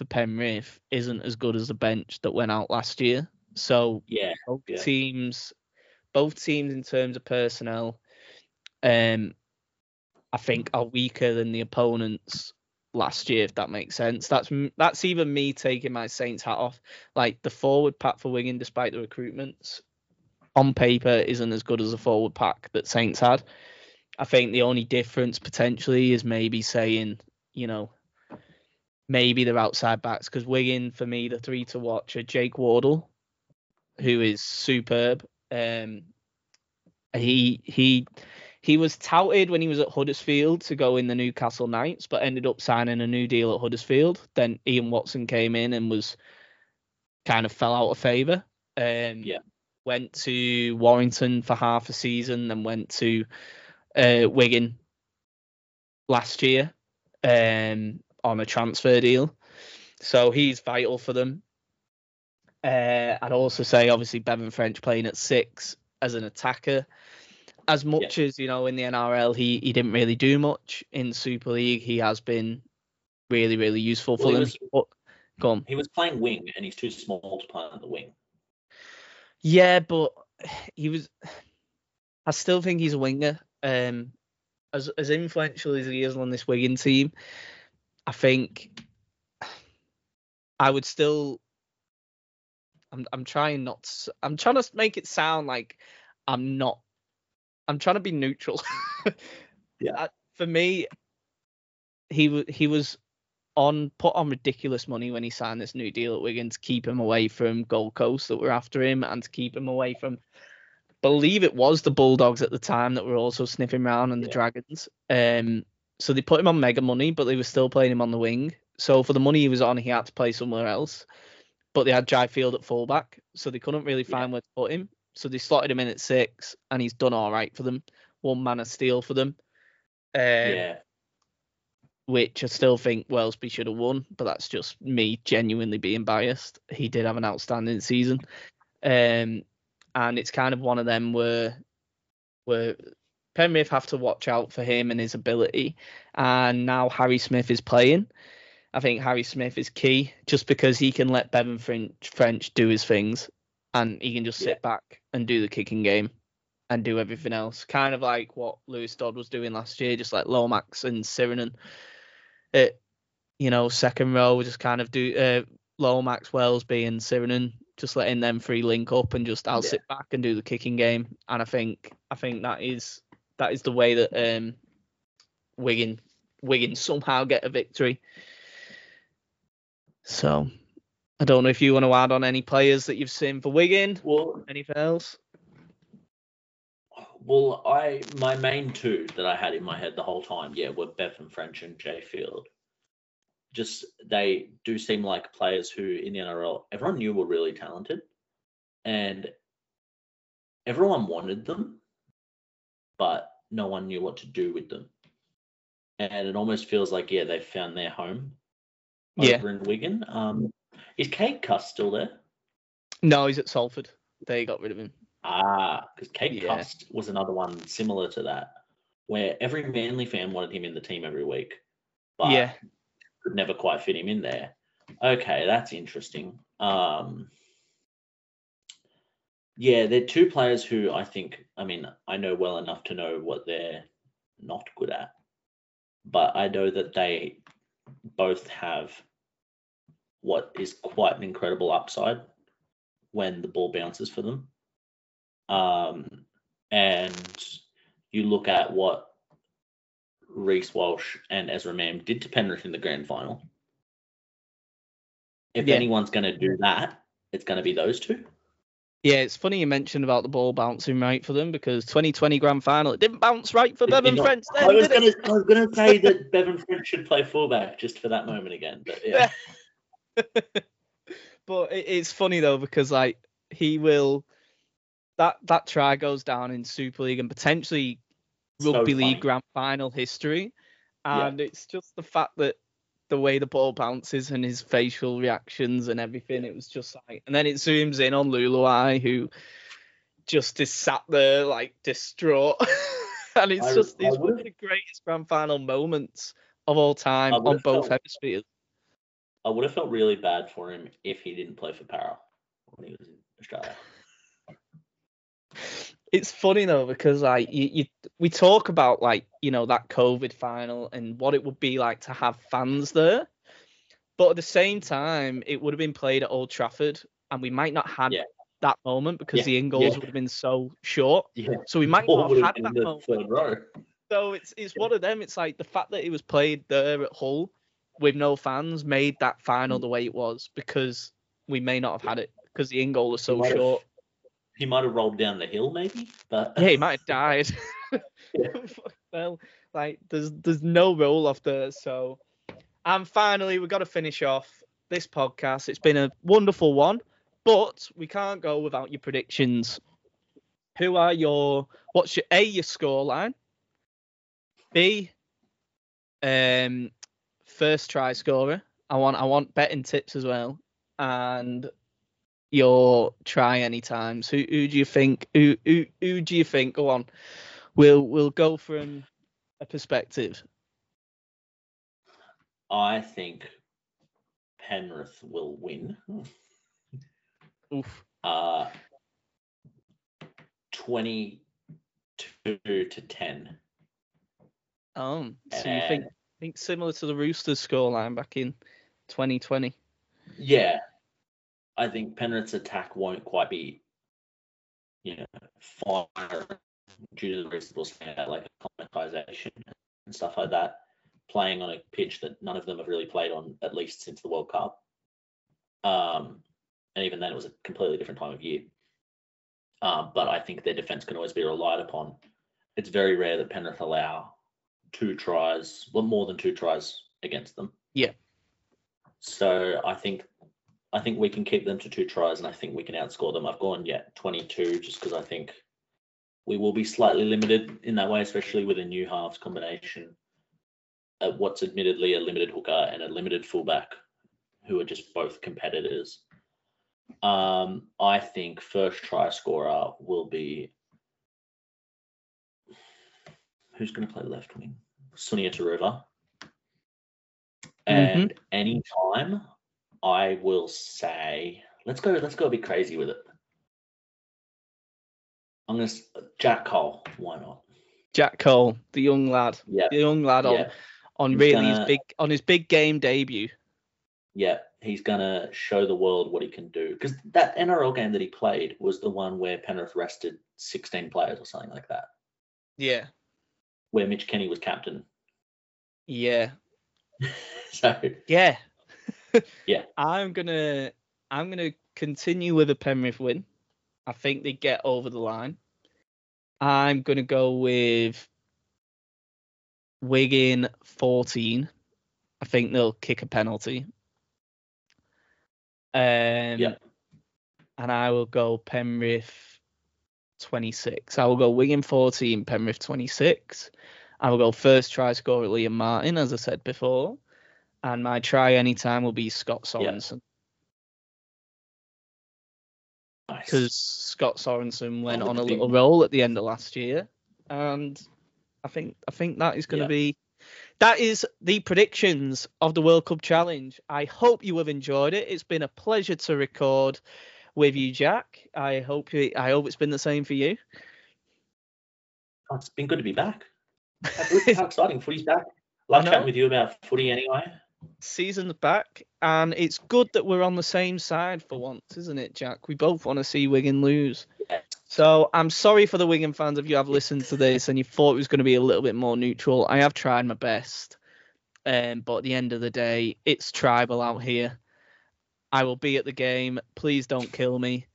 for Penrith isn't as good as the bench that went out last year. So Yeah. both Yeah. teams, both teams in terms of personnel, um, I think are weaker than the opponents last year. If that makes sense, that's that's even me taking my Saints hat off. Like the forward pack for Wigan, despite the recruitments, on paper isn't as good as the forward pack that Saints had. I think the only difference potentially is maybe saying, you know, maybe they're outside backs because Wigan for me the three to watch are Jake Wardle, who is superb. Um, he he he was touted when he was at Huddersfield to go in the Newcastle Knights, but ended up signing a new deal at Huddersfield. Then Ian Watson came in and was kind of fell out of favour. Um, Yeah. Went to Warrington for half a season, then went to uh, Wigan last year um, on a transfer deal. So he's vital for them. Uh, I'd also say, obviously, Bevan French playing at six as an attacker. as much as you know in the NRL, he he didn't really do much in Super League. He has been really really useful for Well, he them. was- But- go on. He was playing wing, and he's too small to play on the wing. Yeah, but he was. I still think he's a winger. Um, as as influential as he is on this Wigan team, I think I would still. I'm I'm trying not. To, I'm trying to make it sound like I'm not. I'm trying to be neutral. [laughs] Yeah. I- for me, he was he was on put on ridiculous money when he signed this new deal at Wigan to keep him away from Gold Coast that were after him and to keep him away from believe it was the Bulldogs at the time that were also sniffing around and the Dragons. Um so they put him on mega money, but they were still playing him on the wing. So for the money he was on, he had to play somewhere else. But they had Jai Field at fullback, so they couldn't really Yeah. find where to put him. So they slotted him in at six, and he's done all right for them. One man of steel for them. Um, yeah, which I still think Welsby should have won, but that's just me genuinely being biased. He did have an outstanding season, um, and it's kind of one of them where where Penrith have to watch out for him and his ability. And now Harry Smith is playing. I think Harry Smith is key just because he can let Bevan French, French do his things, and he can just sit back and do the kicking game and do everything else. Kind of like what Lewis Dodd was doing last year, just like Lomax and Sironen. It, you know, second row, just kind of do uh, Lomax, Welsby, and Sironen, just letting them three link up and just I'll Yeah. sit back and do the kicking game. And I think I think that is that is the way that um Wigan Wigan somehow get a victory. So I don't know if you want to add on any players that you've seen for Wigan. well, Anything else? well, I my main two that I had in my head the whole time, yeah, were Bevan French and Jai Field. Just they do seem like players who in the NRL everyone knew were really talented, and everyone wanted them, but no one knew what to do with them. And it almost feels like yeah, they found their home Yeah. over in Wigan. Um, is Cade Cust still there? No, he's at Salford. They got rid of him. Ah, because Cade Yeah. Cust was another one similar to that, where every Manly fan wanted him in the team every week, but yeah. could never quite fit him in there. Okay, that's interesting. Um, yeah, they're two players who I think, I mean, I know well enough to know what they're not good at, but I know that they both have what is quite an incredible upside when the ball bounces for them. Um, and you look at what Reece Walsh and Ezra Mam did to Penrith in the grand final. If Yeah. anyone's going to do that, it's going to be those two. Yeah, it's funny you mentioned about the ball bouncing right for them because 2020 grand final, it didn't bounce right for Bevan French I then, was going to, I was going to say that Bevan French should play fullback just for that moment again, but yeah, [laughs] but it, it's funny though because like he will that that try goes down in Super League and potentially So rugby league grand final history, Yeah. and it's just the fact that the way the ball bounces and his facial reactions and everything, it was just like, and then it zooms in on Luluai who just is sat there like distraught, [laughs] and it's I- just it's one of the greatest grand final moments of all time on both felt- hemispheres. I would have felt really bad for him if he didn't play for Parra when he was in Australia. [laughs] it's funny though because like you, you we talk about like you know that covid final and what it would be like to have fans there but at the same time it would have been played at old trafford and we might not have had Yeah. that moment because Yeah, the in goals yeah. would have been so short. So we might not have had that moment. so it's it's one of them. It's like the fact that it was played there at hull with no fans made that final Mm. the way it was because we may not have had it because the in goal was so short He might have rolled down the hill, maybe, but Yeah, he might have died. [laughs] Yeah. [laughs] well, like there's there's no roll off there, so and finally we've got to finish off this podcast. It's been a wonderful one, but we can't go without your predictions. Who are your what's your A your score line? B um first try scorer. I want I want betting tips as well. And your try any times. Who who do you think who who who do you think go on? We'll we'll go from a perspective. I think Penrith will win. Oof. Uh, 22 to 10. Um, so you think And- think similar to the Roosters scoreline back in 2020? Yeah. I think Penrith's attack won't quite be, you know, fire due to the reasonable standard, like acclimatization and stuff like that. Playing on a pitch that none of them have really played on at least since the World Cup. Um, and even then, it was a completely different time of year. Um, but I think their defense can always be relied upon. It's very rare that Penrith allow two tries, well, more than two tries against them. Yeah. So I think I think we can keep them to two tries, and I think we can outscore them. I've gone yeah 22, just because I think we will be slightly limited in that way, especially with a new halves combination. At what's admittedly a limited hooker and a limited fullback, who are just both competitors. Um, I think first try scorer will be who's going to play left wing? Sunia Turuva. And anytime, I will say, let's go. Let's go a bit crazy with it. I'm gonna Jack Cole. Why not? Jack Cole, the young lad, Yeah, the young lad on yeah, on He's really his gonna- big on his big game debut. yeah. He's gonna show the world what he can do. Because that NRL game that he played was the one where Penrith rested 16 players or something like that, Yeah, where Mitch Kenny was captain. yeah, [laughs] so yeah. Yeah. [laughs] I'm gonna I'm gonna continue with a Penrith win. I think they get over the line. I'm gonna go with Wigan 14. I think they'll kick a penalty. Um, Yeah. And I will go Penrith 26. I will go Wigan 14, Penrith 26. I will go first try scorer Liam Martin, as I said before. And my try anytime will be Scott. Sorensen. nice. Because Scott Sorensen went on a little roll at the end of last year. And I think I think that is going to be that is the predictions of the World Cup Challenge. I hope you have enjoyed it. It's been a pleasure to record with you, Jack. I hope you, I hope it's been the same for you. Oh, it's been good to be back. [laughs] How exciting! Footy's back. Love chatting with you about footy anyway. Season's back, and it's good that we're on the same side for once, isn't it, Jack? We both want to see Wigan lose. So I'm sorry for the Wigan fans if you have listened to this and you thought it was going to be a little bit more neutral. I have tried my best, um, but at the end of the day, it's tribal out here. I will be at the game. Please don't kill me.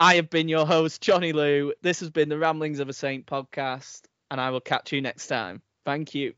I have been your host, Johnny Lou. This has been the Ramblings of a Saint podcast, and I will catch you next time. Thank you.